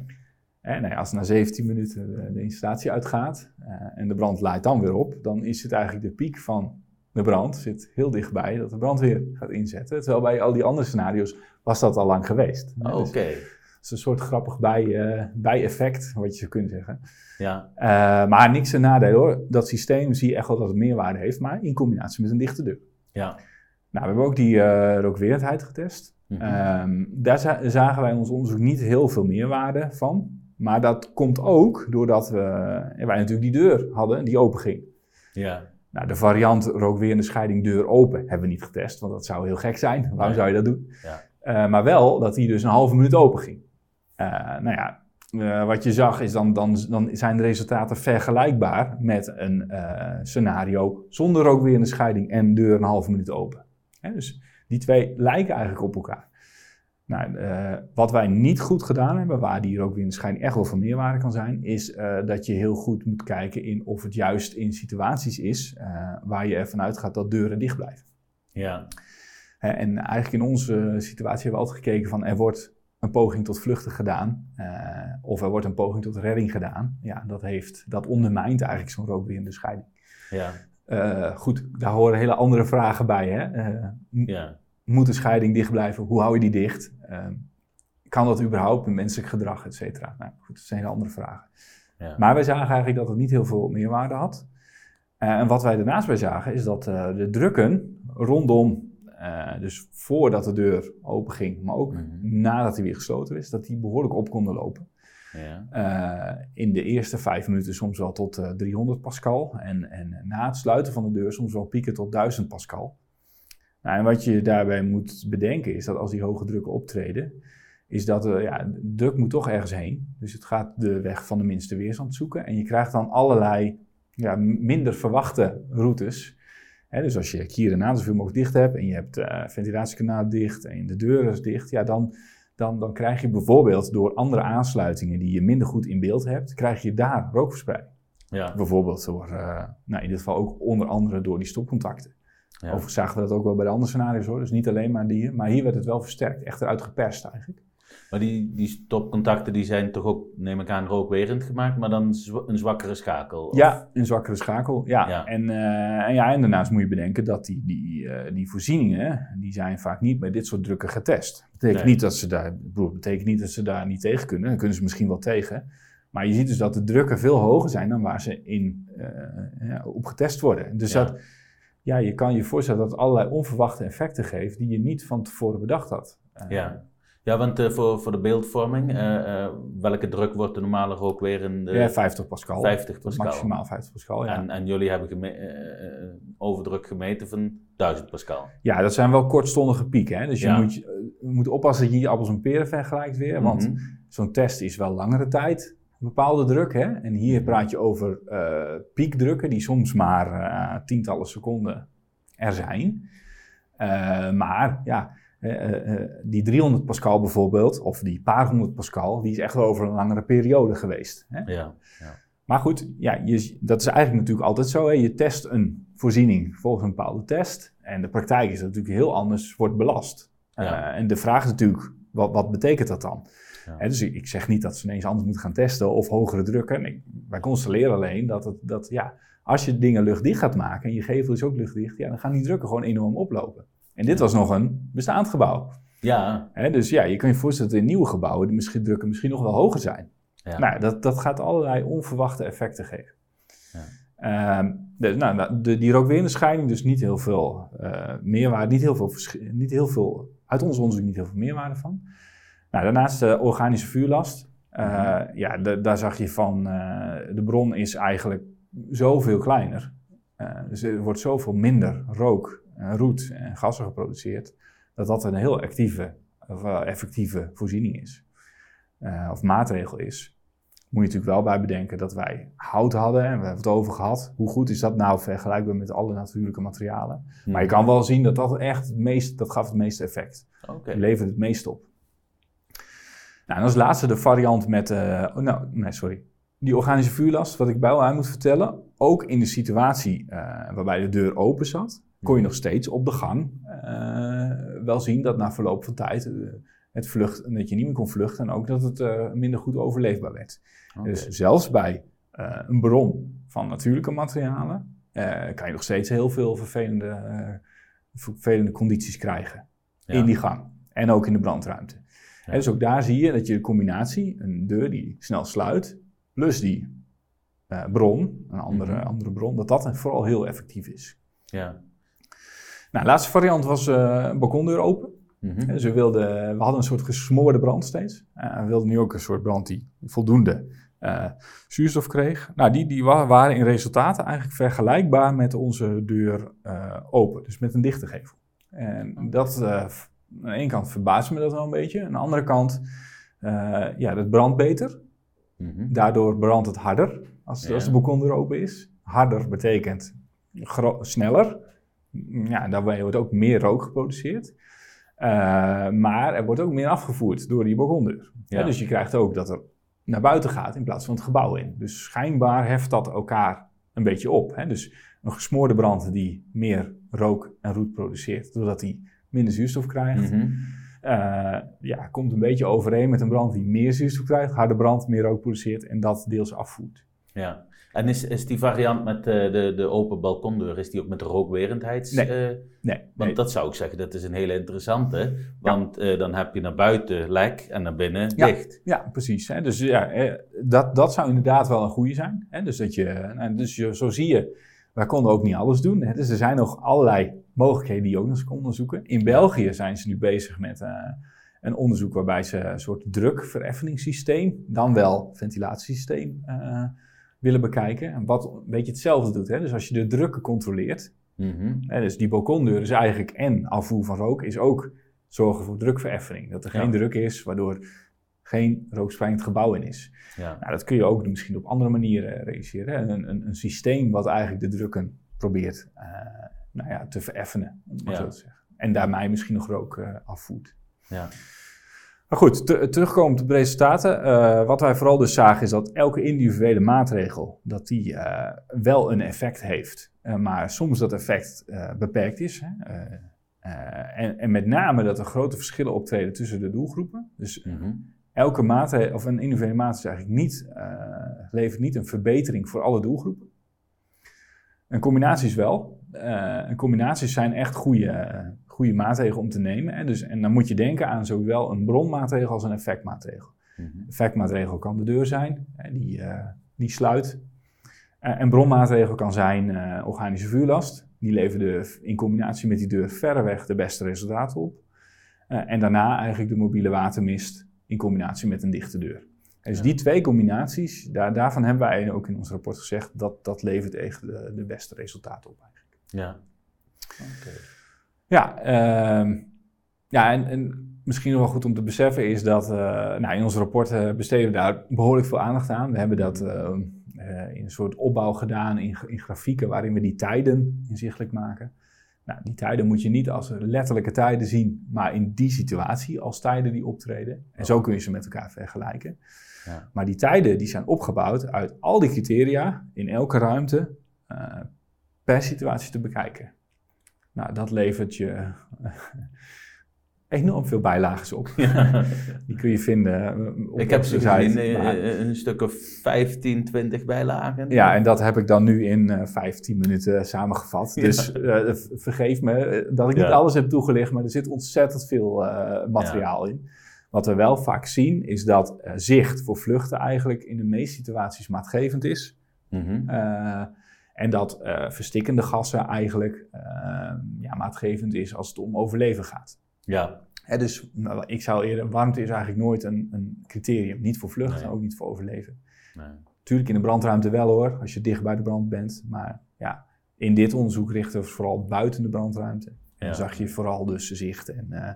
En nou als na 17 minuten de, de installatie uitgaat uh, en de brand laait dan weer op, dan is het eigenlijk de piek van de brand, zit heel dichtbij dat de brandweer gaat inzetten. Terwijl bij al die andere scenario's was dat al lang geweest. Oh, Oké. Okay. Het is een soort grappig bij, uh, bijeffect, wat je zou kunnen zeggen. Ja. Uh, maar niks een nadeel hoor. Dat systeem zie je echt wel dat het meerwaarde heeft, maar in combinatie met een dichte deur. Ja. Nou, we hebben ook die uh, rookwerendheid getest. Mhm. Um, daar za zagen wij in ons onderzoek niet heel veel meerwaarde van. Maar dat komt ook doordat we, wij natuurlijk die deur hadden die open ging. Ja. Nou, de variant rookwerende scheiding deur open hebben we niet getest, want dat zou heel gek zijn. Waarom zou je dat doen? Ja. Uh, maar wel dat die dus een halve minuut open ging. Uh, nou ja, uh, wat je zag is dan, dan, dan zijn de resultaten vergelijkbaar met een uh, scenario zonder rookwerende scheiding en deur een halve minuut open. Hè, dus die twee lijken eigenlijk op elkaar. Nou, uh, wat wij niet goed gedaan hebben, waar die rookwerende scheiding echt wel van meerwaarde kan zijn, is dat je heel goed moet kijken in of het juist in situaties is waar je ervan uitgaat dat deuren dicht blijven. Ja. En eigenlijk in onze situatie hebben we altijd gekeken van er wordt een poging tot vluchten gedaan uh, of er wordt een poging tot redding gedaan. Ja, dat, heeft, dat ondermijnt eigenlijk zo'n rookwerende scheiding. Ja. Uh, goed, daar horen hele andere vragen bij. Hè? Uh, Ja. Moet de scheiding dicht blijven? Hoe hou je die dicht? Uh, kan dat überhaupt met menselijk gedrag, et cetera? Nou goed, dat zijn hele andere vragen. Ja. Maar wij zagen eigenlijk dat het niet heel veel meerwaarde had. Uh, en wat wij daarnaast bij zagen is dat uh, de drukken rondom, uh, dus voordat de deur open ging, maar ook Mhm. nadat hij weer gesloten is, dat die behoorlijk op konden lopen. Ja. Uh, in de eerste vijf minuten soms wel tot uh, 300 pascal. En, en na het sluiten van de deur soms wel pieken tot 1000 pascal. Nou, en wat je daarbij moet bedenken is dat als die hoge drukken optreden, is dat uh, ja, de druk moet toch ergens heen. Dus het gaat de weg van de minste weerstand zoeken. En je krijgt dan allerlei ja, minder verwachte routes. Dus als je kieren na zoveel mogelijk dicht hebt en je hebt uh, ventilatiekanaal dicht en de deur is dicht, ja, dan, dan, dan krijg je bijvoorbeeld door andere aansluitingen die je minder goed in beeld hebt, krijg je daar rookverspreiding. Ja. Bijvoorbeeld door, uh, nou in dit geval ook onder andere door die stopcontacten. Ja. Overigens zagen we dat ook wel bij de andere scenario's hoor, dus niet alleen maar die, maar hier werd het wel versterkt, echt eruit geperst eigenlijk. Maar die, die stopcontacten die zijn toch ook, neem ik aan, rookwerend gemaakt, maar dan een zwakkere schakel? Of? Ja, een zwakkere schakel, ja. En, uh, en, ja. en daarnaast moet je bedenken dat die, die, uh, die voorzieningen, die zijn vaak niet bij dit soort drukken getest. Dat betekent, niet dat ze daar, betekent niet dat ze daar niet tegen kunnen, dan kunnen ze misschien wel tegen. Maar je ziet dus dat de drukken veel hoger zijn dan waar ze in, uh, ja, op getest worden. Dus dat, ja, je kan je voorstellen dat het allerlei onverwachte effecten geeft die je niet van tevoren bedacht had. ja. Ja, want uh, voor, voor de beeldvorming, uh, uh, welke druk wordt de normale rook weer in de... Ja, 50 pascal. 50 pascal. Maximaal 50 pascal, ja. En, en jullie hebben geme overdruk gemeten van 1000 pascal. Ja, dat zijn wel kortstondige pieken. Hè? Dus je, moet, je moet oppassen dat je hier appels en peren vergelijkt weer. Want mm -hmm. zo'n test is wel langere tijd, een bepaalde druk. Hè? En hier praat je over piekdrukken die soms maar tientallen seconden er zijn. maar ja die 300 pascal bijvoorbeeld, of die paar honderd pascal, die is echt wel over een langere periode geweest. Hè? Ja, ja. Maar goed, ja, je, dat is eigenlijk natuurlijk altijd zo. Hè? Je test een voorziening volgens een bepaalde test. En de praktijk is dat natuurlijk heel anders wordt belast. Ja. en de vraag is natuurlijk, wat, wat betekent dat dan? Ja. dus ik, zeg niet dat ze ineens anders moeten gaan testen of hogere drukken. Nee, wij constateren alleen dat, het, dat ja, als je dingen luchtdicht gaat maken en je gevel is ook luchtdicht, ja, dan gaan die drukken gewoon enorm oplopen. En dit was nog een bestaand gebouw. Ja. dus ja, je kan je voorstellen dat in nieuwe gebouwen die misschien drukken misschien nog wel hoger zijn. Ja. Nou, dat, dat gaat allerlei onverwachte effecten geven. Ja. Um, nou, de, die rookweerderscheiding, dus niet heel veel uh, meerwaarde, niet heel veel, niet heel veel, uit ons onderzoek niet heel veel meerwaarde van. Nou, daarnaast de organische vuurlast. Uh, ja, de, daar zag je van, uh, de bron is eigenlijk zoveel kleiner. dus er wordt zoveel minder rook roet en gassen geproduceerd, dat dat een heel actieve of effectieve voorziening is. Uh, of maatregel is. Moet je natuurlijk wel bij bedenken dat wij hout hadden en we hebben het over gehad. Hoe goed is dat nou vergelijkbaar met alle natuurlijke materialen? Maar je kan wel zien dat dat echt het meest, dat gaf het meeste effect. Okay. Levert het meest op. Nou, en als laatste de variant met, uh, oh, nou, nee, sorry. Die organische vuurlast, wat ik bij aan moet vertellen. Ook in de situatie uh, waarbij de deur open zat, kon je nog steeds op de gang uh, wel zien dat na verloop van tijd uh, het vlucht, dat je niet meer kon vluchten en ook dat het uh, minder goed overleefbaar werd. Okay. Dus zelfs bij een bron van natuurlijke materialen kan je nog steeds heel veel vervelende, vervelende condities krijgen ja. in die gang en ook in de brandruimte. Ja. Dus ook daar zie je dat je de combinatie, een deur die snel sluit, plus die bron, een andere, mm -hmm. andere bron, dat dat vooral heel effectief is. Ja. Nou, de laatste variant was uh, een balkondeur open. Mm -hmm. dus we, wilden, we hadden een soort gesmoorde brand steeds. Uh, we wilden nu ook een soort brand die voldoende uh, zuurstof kreeg. Nou, die, die waren in resultaten eigenlijk vergelijkbaar met onze deur open. Dus met een dichte gevel. En dat, aan de ene kant verbaasde me dat wel een beetje. Aan de andere kant, ja, het brandt beter. Mm -hmm. Daardoor brandt het harder als, ja. als de balkondeur open is. Harder betekent sneller ja, daarbij wordt ook meer rook geproduceerd. Uh, maar er wordt ook meer afgevoerd door die balkondeur. Ja. dus je krijgt ook dat er naar buiten gaat in plaats van het gebouw in. Dus schijnbaar heft dat elkaar een beetje op. Hè? Dus een gesmoorde brand die meer rook en roet produceert, doordat hij minder zuurstof krijgt. Mm -hmm. uh, ja, komt een beetje overeen met een brand die meer zuurstof krijgt, harde brand meer rook produceert en dat deels afvoert. Ja, en is, is die variant met uh, de, de open balkondeur, is die ook met rookwerendheids... Nee, uh, nee Want dat zou ik zeggen, dat is een hele interessante. Want ja. uh, dan heb je naar buiten lek en naar binnen ja, dicht. Ja, precies. Hè. Dus ja, dat, dat zou inderdaad wel een goede zijn. Hè. Dus, dat je, dus je, zo zie je, wij konden ook niet alles doen. Hè. Dus er zijn nog allerlei mogelijkheden die je ook nog eens onderzoeken. In België zijn ze nu bezig met een onderzoek waarbij ze een soort drukvereffeningssysteem, dan wel ventilatiesysteem willen bekijken. En wat een beetje hetzelfde doet. Hè? Dus als je de drukken controleert, mm -hmm. hè, dus die balkondeur is eigenlijk en afvoer van rook, is ook zorgen voor drukvereffening. Dat er geen ja. druk is, waardoor geen rookspreidend gebouw in is. Ja. Nou, dat kun je ook misschien op andere manieren realiseren. Een, een, een systeem wat eigenlijk de drukken probeert uh, nou ja, te vereffenen, om Ja. zo te zeggen. En daarmee misschien nog rook eh, afvoert. Ja. Maar goed, te- terugkomend op de resultaten. eh, wat wij vooral dus zagen is dat elke individuele maatregel dat die, eh, wel een effect heeft. Eh, maar soms dat effect beperkt is. Hè? En, en met name dat er grote verschillen optreden tussen de doelgroepen. Dus Mhm. elke maatregel, of een individuele maatregel is eigenlijk niet, levert niet een verbetering voor alle doelgroepen. Een combinatie is wel. Een combinaties zijn echt goede, eh, goede maatregelen om te nemen. En, dus, en dan moet je denken aan zowel een bronmaatregel als een effectmaatregel. Mhm. Effectmaatregel kan de deur zijn, hè, die, eh, die sluit. Eh, en bronmaatregel kan zijn organische vuurlast. Die levert de, in combinatie met die deur verreweg de beste resultaten op. En daarna eigenlijk de mobiele watermist in combinatie met een dichte deur. En dus die twee combinaties, daar, daarvan hebben wij ook in ons rapport gezegd, dat, dat levert echt de, de beste resultaten op. Ja. Ja, ehm, ja en, en misschien nog wel goed om te beseffen is dat eh, nou, in ons rapport besteden we daar behoorlijk veel aandacht aan. We hebben dat eh, eh, in een soort opbouw gedaan in, in grafieken waarin we die tijden inzichtelijk maken. Nou, die tijden moet je niet als letterlijke tijden zien, maar in die situatie als tijden die optreden. En zo kun je ze met elkaar vergelijken. Ja. Maar die tijden die zijn opgebouwd uit al die criteria in elke ruimte eh, per situatie te bekijken. Nou, dat levert je eh, enorm veel bijlagen op. Die kun je vinden eh, op Ik heb ze gezien, eh, een stuk of 15, 20 bijlagen. Ja, en dat heb ik dan nu in eh 15 minuten samengevat. Ja. Dus vergeef me dat ik niet alles heb toegelicht, maar er zit ontzettend veel materiaal in. Wat we wel vaak zien is dat zicht voor vluchten eigenlijk in de meeste situaties maatgevend is. Eh, en dat eh, verstikkende gassen eigenlijk eh, ja, maatgevend is als het om overleven gaat. Ja. Hè, dus nou, ik zou eerder, warmte is eigenlijk nooit een, een criterium. Niet voor vluchten, Nee. ook niet voor overleven. Nee. Tuurlijk in de brandruimte wel hoor, als je dicht bij de brand bent. Maar ja, in dit onderzoek richten we vooral buiten de brandruimte. En Ja. zag je vooral dus zicht en, eh,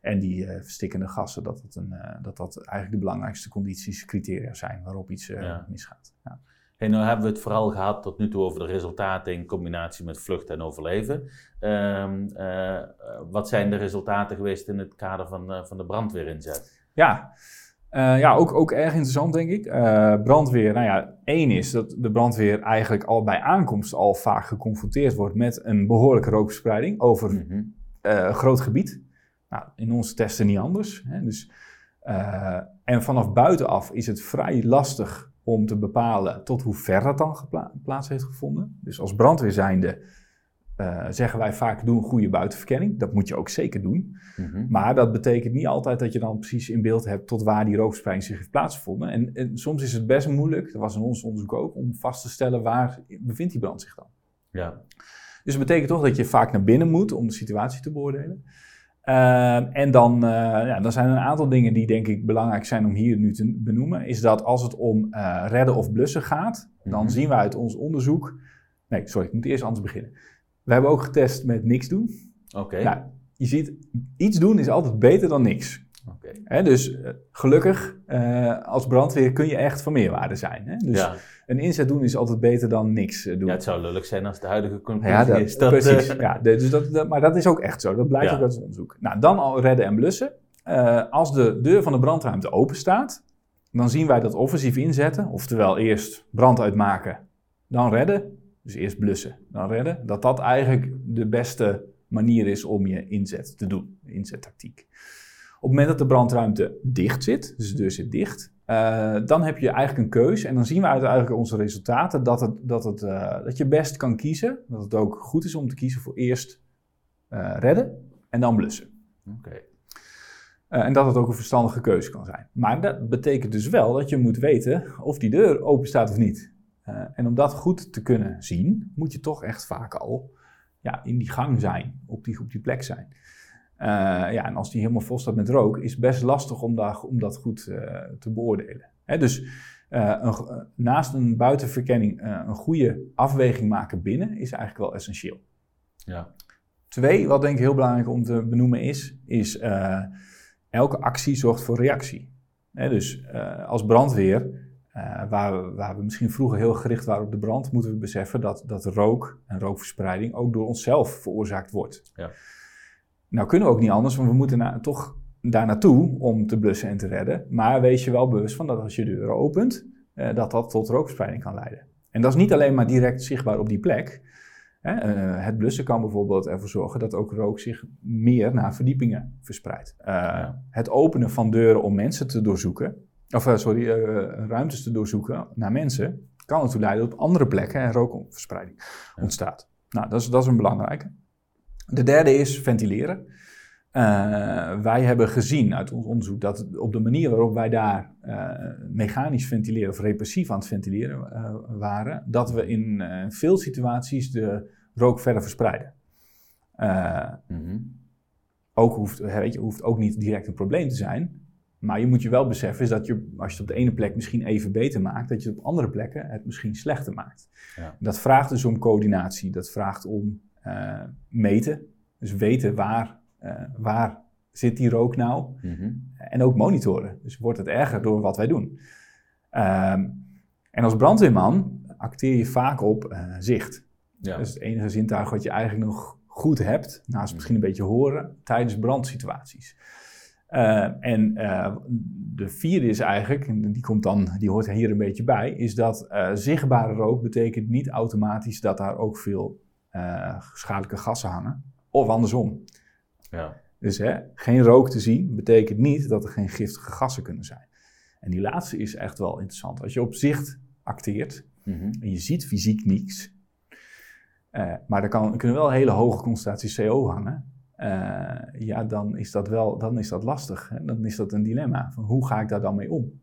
en die eh, verstikkende gassen, dat, het een, dat dat eigenlijk de belangrijkste condities, criteria zijn waarop iets Ja. misgaat. Ja. Hey, nou hebben we het vooral gehad tot nu toe over de resultaten in combinatie met vluchten en overleven. Ehm, eh, wat zijn de resultaten geweest in het kader van, eh, van de brandweerinzet? Ja, Eh, ja ook, ook erg interessant denk ik. Brandweer, nou ja, één is dat de brandweer eigenlijk al bij aankomst al vaak geconfronteerd wordt met een behoorlijke rookverspreiding over Mhm. een groot gebied. Nou, in onze testen niet anders. Hè? Dus, en vanaf buitenaf is het vrij lastig om te bepalen tot hoe ver dat dan plaats heeft gevonden. Dus als brandweer zijnde eh, zeggen wij vaak doe een goede buitenverkenning. Dat moet je ook zeker doen. Mhm. Maar dat betekent niet altijd dat je dan precies in beeld hebt tot waar die rookverspreiding zich heeft plaatsgevonden. En, en soms is het best moeilijk, dat was in ons onderzoek ook, om vast te stellen waar bevindt die brand zich dan. Ja. Dus dat betekent toch dat je vaak naar binnen moet om de situatie te beoordelen. Ehm, en dan, eh, ja, dan zijn er een aantal dingen die denk ik belangrijk zijn om hier nu te benoemen. Is dat als het om eh, redden of blussen gaat, dan Mhm. zien we uit ons onderzoek... Nee, sorry, ik moet eerst anders beginnen. We hebben ook getest met niks doen. Oké. Nou, je ziet, iets doen is altijd beter dan niks. Dus eh, gelukkig, eh, als brandweer kun je echt van meerwaarde zijn. Hè? Dus ja. een inzet doen is altijd beter dan niks eh, doen. ja, het zou lullig zijn als de huidige conclusie Ja, dat, is dat... precies. ja, dus dat, dat- maar dat is ook echt zo. Dat blijkt Ja. ook uit het onderzoek. Nou, dan al redden en blussen. Als de deur van de brandruimte open staat, dan zien wij dat offensief inzetten. Oftewel eerst brand uitmaken, dan redden. Dus eerst blussen, dan redden. Dat dat eigenlijk de beste manier is om je inzet te doen. Inzettactiek. Op het moment dat de brandruimte dicht zit, dus de deur zit dicht, eh, dan heb je eigenlijk een keus. En dan zien we uit eigenlijk onze resultaten dat, het, dat, het, eh, dat je best kan kiezen. Dat het ook goed is om te kiezen voor eerst eh, redden en dan blussen. Oké. Eh, en dat het ook een verstandige keuze kan zijn. Maar dat betekent dus wel dat je moet weten of die deur open staat of niet. En om dat goed te kunnen zien, moet je toch echt vaak al ja, in die gang zijn, op die, op die plek zijn. Eh, ja, en als die helemaal vol staat met rook, is het best lastig om, daar, om dat goed eh, te beoordelen. Hè, dus eh, een, naast een buitenverkenning een goede afweging maken binnen is eigenlijk wel essentieel. Ja. Twee, wat denk ik heel belangrijk om te benoemen is, is elke actie zorgt voor reactie. dus als brandweer, waar, waar, we misschien vroeger heel gericht waren op de brand, moeten we beseffen dat, dat rook en rookverspreiding ook door onszelf veroorzaakt wordt. Ja. Nou kunnen we ook niet anders, want we moeten toch daar naartoe om te blussen en te redden. Maar wees je wel bewust van dat als je de deuren opent, dat dat tot rookverspreiding kan leiden. En dat is niet alleen maar direct zichtbaar op die plek. Uh, het blussen kan bijvoorbeeld ervoor zorgen dat ook rook zich meer naar verdiepingen verspreidt. Uh, Het openen van deuren om mensen te doorzoeken, of uh, sorry, ruimtes te doorzoeken naar mensen, kan ertoe leiden dat op andere plekken en rookverspreiding ontstaat. Nou, dat is, dat is een belangrijke. De derde is ventileren. wij hebben gezien uit ons onderzoek dat op de manier waarop wij daar mechanisch ventileren of repressief aan het ventileren waren, dat we in veel situaties de rook verder verspreiden. Uh, Ook hoeft, weet je, hoeft ook niet direct een probleem te zijn. Maar je moet je wel beseffen is dat je, als je het op de ene plek misschien even beter maakt, dat je op andere plekken het misschien slechter maakt. Ja. Dat vraagt dus om coördinatie. Dat vraagt om uh, meten. Dus weten waar, uh, waar zit die rook nou. Mm En ook monitoren. Dus wordt het erger door wat wij doen. Ehm, en als brandweerman acteer je vaak op zicht. Ja. Dat is het enige zintuig wat je eigenlijk nog goed hebt, naast misschien een beetje horen, tijdens brandsituaties. Uh, en uh, de vierde is eigenlijk, en die, komt dan, die hoort hier een beetje bij, is dat zichtbare rook betekent niet automatisch dat daar ook veel schadelijke gassen hangen. Of andersom. Ja. Dus hè, geen rook te zien betekent niet dat er geen giftige gassen kunnen zijn. En die laatste is echt wel interessant. Als je op zicht acteert mm en je ziet fysiek niets, uh, maar er kan, kunnen wel hele hoge concentraties CO hangen. Uh, ja, dan is dat wel dan is dat lastig. Hè? Dan is dat een dilemma. Van hoe ga ik daar dan mee om?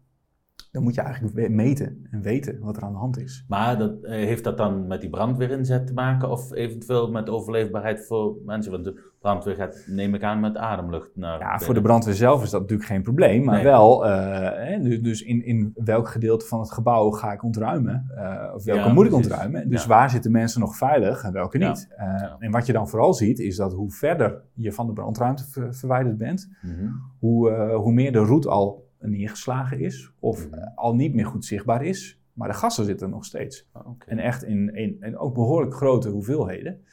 Dan moet je eigenlijk meten en weten wat er aan de hand is. Maar dat, eh, heeft dat dan met die brandweerinzet te maken of eventueel met overleefbaarheid voor mensen? Want de brandweer gaat, neem ik aan, met ademlucht naar. Ja, voor de brandweer zelf is dat natuurlijk geen probleem. Maar wel, uh, dus in, in welk gedeelte van het gebouw ga ik ontruimen? Uh, of welke moet ik ontruimen? Dus waar zitten mensen nog veilig en welke niet? En wat je dan vooral ziet, is dat hoe verder je van de brandruimte verwijderd bent, mhm. hoe, hoe meer de route al neergeslagen is of mhm. al niet meer goed zichtbaar is. Maar de gassen zitten nog steeds. Oh, en echt in, in, in, ook behoorlijk grote hoeveelheden.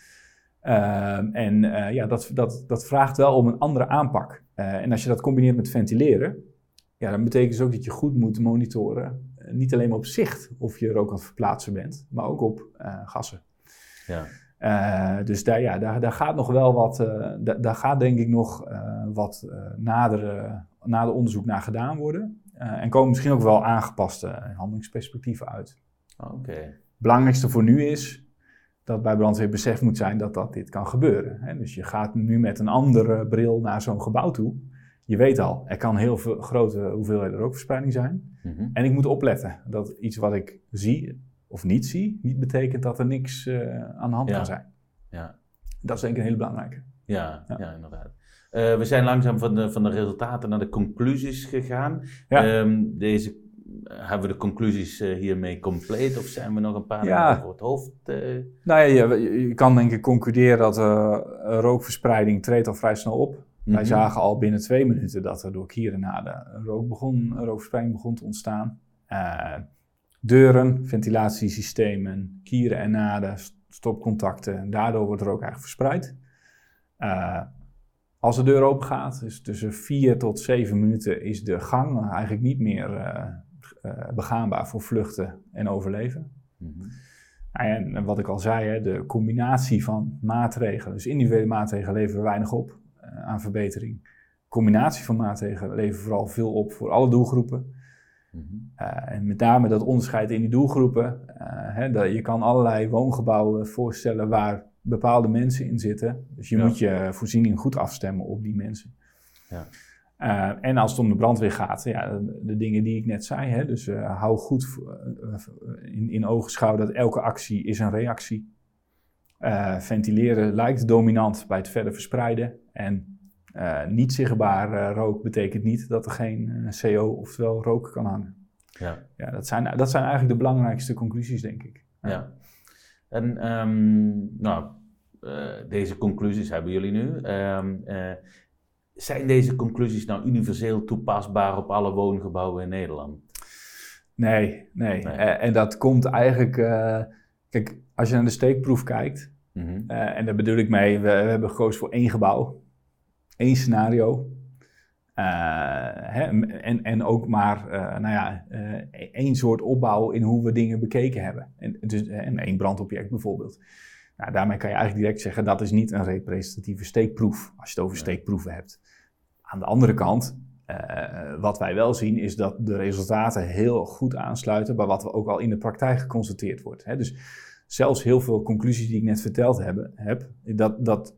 Ehm, en uh, ja, dat, dat, dat vraagt wel om een andere aanpak. Uh, en als je dat combineert met ventileren, ja, dan betekent dus ook dat je goed moet monitoren. Niet alleen maar op zicht of je rook aan het verplaatsen bent, maar ook op gassen. Ja. dus daar, ja, daar, daar gaat nog wel wat, daar, daar gaat denk ik nog wat nadere nader onderzoek naar gedaan worden. Uh, en komen misschien ook wel aangepaste handelingsperspectieven uit. Oké. Belangrijkste voor nu is dat bij brandweer besef moet zijn dat, dat dit kan gebeuren. Hè? Dus je gaat nu met een andere bril naar zo'n gebouw toe. Je weet al, er kan heel veel grote hoeveelheden rookverspreiding zijn. Mm En ik moet opletten dat iets wat ik zie of niet zie, niet betekent dat er niks uh, aan de hand kan zijn. Ja. Dat is denk ik een hele belangrijke. Ja, ja. ja inderdaad. Uh, we zijn langzaam van de, van de resultaten naar de conclusies gegaan. Ja. Um, deze, hebben we de conclusies uh, hiermee compleet of zijn we nog een paar ja. over het hoofd? Uh... Nou ja, je, je, kan denk ik concluderen dat rookverspreiding treedt al vrij snel op. Wij mhm. zagen al binnen twee minuten dat er door kieren na de rook begon, rookverspreiding begon te ontstaan. deuren, ventilatiesystemen, kieren en naden, stopcontacten. Daardoor wordt er ook eigenlijk verspreid. Als de deur open gaat, dus tussen 4 tot 7 minuten, is de gang eigenlijk niet meer uh, uh, begaanbaar voor vluchten en overleven. Mm En wat ik al zei, hè, de combinatie van maatregelen, dus individuele maatregelen leveren weinig op uh, aan verbetering. Combinatie van maatregelen leveren vooral veel op voor alle doelgroepen. Mm -hmm. en met name dat onderscheid in die doelgroepen. Hè, dat je kan allerlei woongebouwen voorstellen waar bepaalde mensen in zitten. Dus je moet je voorziening goed afstemmen op die mensen. Ja. Uh, en als het om de brandweer gaat, ja, de, dingen die ik net zei, hè, dus uh, hou goed uh, in, in ogenschouw dat elke actie is een reactie. ventileren lijkt dominant bij het verder verspreiden. En niet zichtbaar rook betekent niet dat er geen CO, oftewel rook, kan hangen. Ja. Ja, dat, zijn, dat zijn eigenlijk de belangrijkste conclusies, denk ik. Ja. En um, nou, uh, deze conclusies hebben jullie nu. Um, uh, zijn deze conclusies nou universeel toepasbaar op alle woongebouwen in Nederland? Nee, nee. Eh, en dat komt eigenlijk. Kijk, als je naar de steekproef kijkt, mhm. eh, en daar bedoel ik mee, we, we, hebben gekozen voor één gebouw, één scenario. Hè, en, en ook maar, nou ja, één soort opbouw in hoe we dingen bekeken hebben. En, dus, en één brandobject bijvoorbeeld. Nou, daarmee kan je eigenlijk direct zeggen dat is niet een representatieve steekproef, als je het over steekproeven hebt. Aan de andere kant, wat wij wel zien is dat de resultaten heel goed aansluiten bij wat we ook al in de praktijk geconstateerd wordt. Hè. Dus zelfs heel veel conclusies die ik net verteld heb, heb dat, dat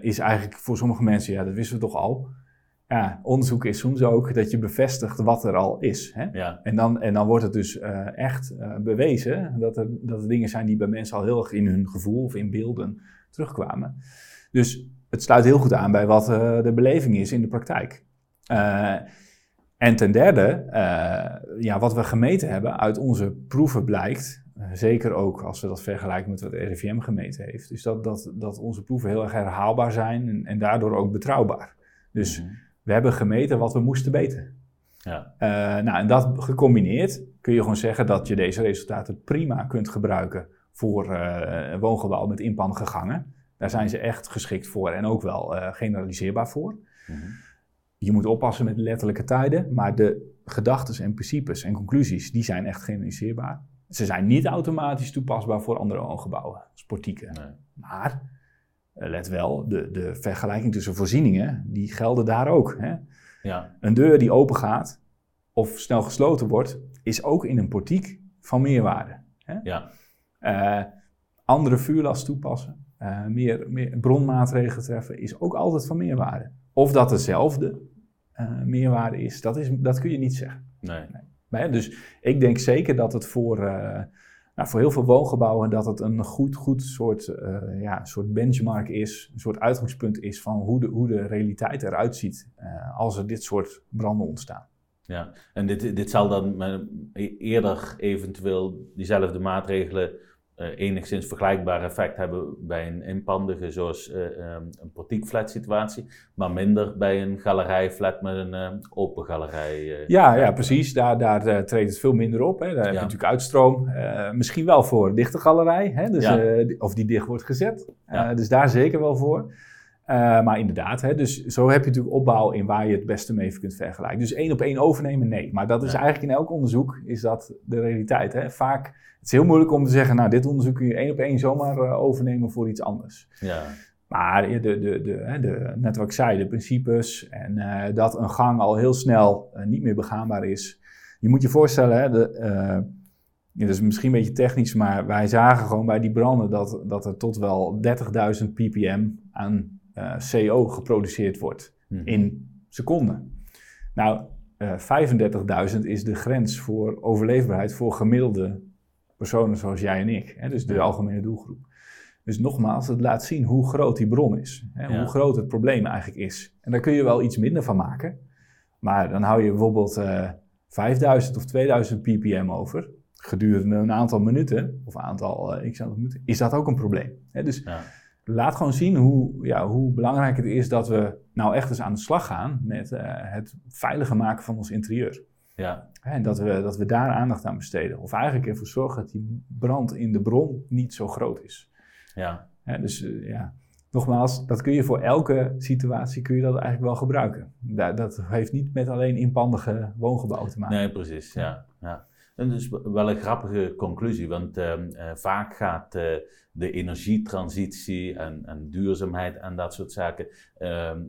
is eigenlijk voor sommige mensen, ja, dat wisten we toch al. Ja, onderzoek is soms ook dat je bevestigt wat er al is. Hè? Ja. En, dan, en dan wordt het dus uh, echt bewezen dat er, dat er dingen zijn die bij mensen al heel erg in hun gevoel of in beelden terugkwamen. Dus het sluit heel goed aan bij wat de beleving is in de praktijk. En ten derde, ja, wat we gemeten hebben uit onze proeven blijkt, zeker ook als we dat vergelijken met wat de RIVM gemeten heeft, is dat, dat, dat onze proeven heel erg herhaalbaar zijn en, en daardoor ook betrouwbaar. Dus mm -hmm. We hebben gemeten wat we moesten weten. Ja. nou, en dat gecombineerd kun je gewoon zeggen dat je deze resultaten prima kunt gebruiken voor woongebouw met inpandige gangen. Daar zijn ze echt geschikt voor en ook wel generaliseerbaar voor. Mm -hmm. Je moet oppassen met letterlijke tijden, maar de gedachten en principes en conclusies, die zijn echt generaliseerbaar. Ze zijn niet automatisch toepasbaar voor andere woongebouwen, sportieken. Nee. Maar, eh, let wel, de, de vergelijking tussen voorzieningen, die gelden daar ook. Hè? Ja. Een deur die open gaat of snel gesloten wordt, is ook in een portiek van meerwaarde. Hè? Ja. Uh, andere vuurlast toepassen, uh, meer, meer bronmaatregelen treffen, is ook altijd van meerwaarde. Of dat dezelfde uh, meerwaarde is, dat, is, dat kun je niet zeggen. Nee. nee. dus ik denk zeker dat het voor, nou, voor heel veel woongebouwen dat het een goed, goed soort, uh, ja, soort benchmark is, een soort uitgangspunt is van hoe de, hoe de realiteit eruit ziet als er dit soort branden ontstaan. Ja, en dit, dit zal dan eerder eventueel diezelfde maatregelen enigszins vergelijkbaar effect hebben bij een inpandige zoals um, een portiekflat situatie, maar minder bij een galerijflat met een uh, open galerij. ja, ja, precies. Daar, daar treedt het veel minder op. Hè. Daar heb je natuurlijk uitstroom. misschien wel voor dichte galerij, hè. Dus, of die dicht wordt gezet. Dus daar zeker wel voor. Uh, maar inderdaad, hè, dus zo heb je natuurlijk opbouw in waar je het beste mee kunt vergelijken. Dus één op één overnemen, nee. Maar dat is eigenlijk in elk onderzoek is dat de realiteit. Hè. Vaak, het is heel moeilijk om te zeggen, nou dit onderzoek kun je één op één zomaar uh, overnemen voor iets anders. Ja. Maar de, de, de, de, net wat ik zei, de principes en uh, dat een gang al heel snel niet meer begaanbaar is. Je moet je voorstellen, hè, de, ja, dat is misschien een beetje technisch, maar wij zagen gewoon bij die branden dat, dat er tot wel 30.000 ppm aan uh, CO geproduceerd wordt hmm. in seconden. Nou, uh, eh, 35.000 is de grens voor overleefbaarheid voor gemiddelde personen zoals jij en ik. Hè, dus de algemene doelgroep. Dus nogmaals, het laat zien hoe groot die bron is. Hè, Hoe groot het probleem eigenlijk is. En daar kun je wel iets minder van maken. Maar dan hou je bijvoorbeeld uh, eh, 5000 of 2000 ppm over. Gedurende een aantal minuten, of een aantal uh, x aantal minuten, is dat ook een probleem. Hè, dus ja laat gewoon zien hoe, ja, hoe belangrijk het is dat we nou echt eens aan de slag gaan met uh, het veiliger maken van ons interieur. Ja. En dat we, dat we daar aandacht aan besteden. Of eigenlijk ervoor zorgen dat die brand in de bron niet zo groot is. Ja. dus uh, ja, nogmaals, dat kun je voor elke situatie kun je dat eigenlijk wel gebruiken. Dat, dat heeft niet met alleen inpandige woongebouwen te maken. Nee, precies. Ja. ja. En dat is wel een grappige conclusie, want uh, uh, vaak gaat uh, de energietransitie en, en, duurzaamheid en dat soort zaken ehm,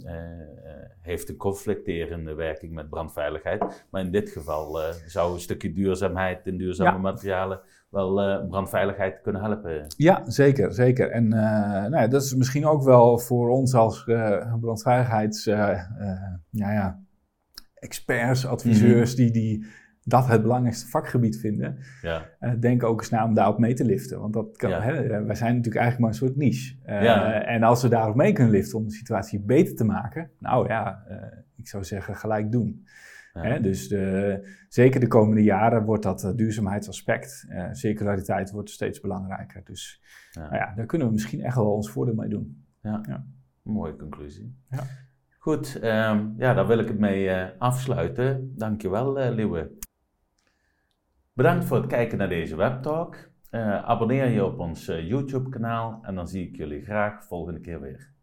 heeft een conflicterende werking met brandveiligheid. Maar in dit geval zou een stukje duurzaamheid en duurzame materialen wel brandveiligheid kunnen helpen. Ja, zeker, zeker. En nou ja, dat is misschien ook wel voor ons als brandveiligheids ja, ja, experts, adviseurs, mm -hmm. die, die dat het belangrijkste vakgebied vinden, ja. Uh, denk ook eens na om daarop mee te liften. Want dat kan, hè, eh, wij zijn natuurlijk eigenlijk maar een soort niche. Uh, En als we daarop mee kunnen liften om de situatie beter te maken, nou ja, ik zou zeggen gelijk doen. Hè, dus de, zeker de komende jaren wordt dat duurzaamheidsaspect, circulariteit wordt steeds belangrijker. Dus nou ja, daar kunnen we misschien echt wel ons voordeel mee doen. Ja, mooie conclusie. Ja. Goed, um, ja, daar wil ik het mee uh, afsluiten. Dankjewel, uh, Liewe. Bedankt voor het kijken naar deze webtalk. Eh, abonneer je op ons eh, YouTube-kanaal en dan zie ik jullie graag volgende keer weer.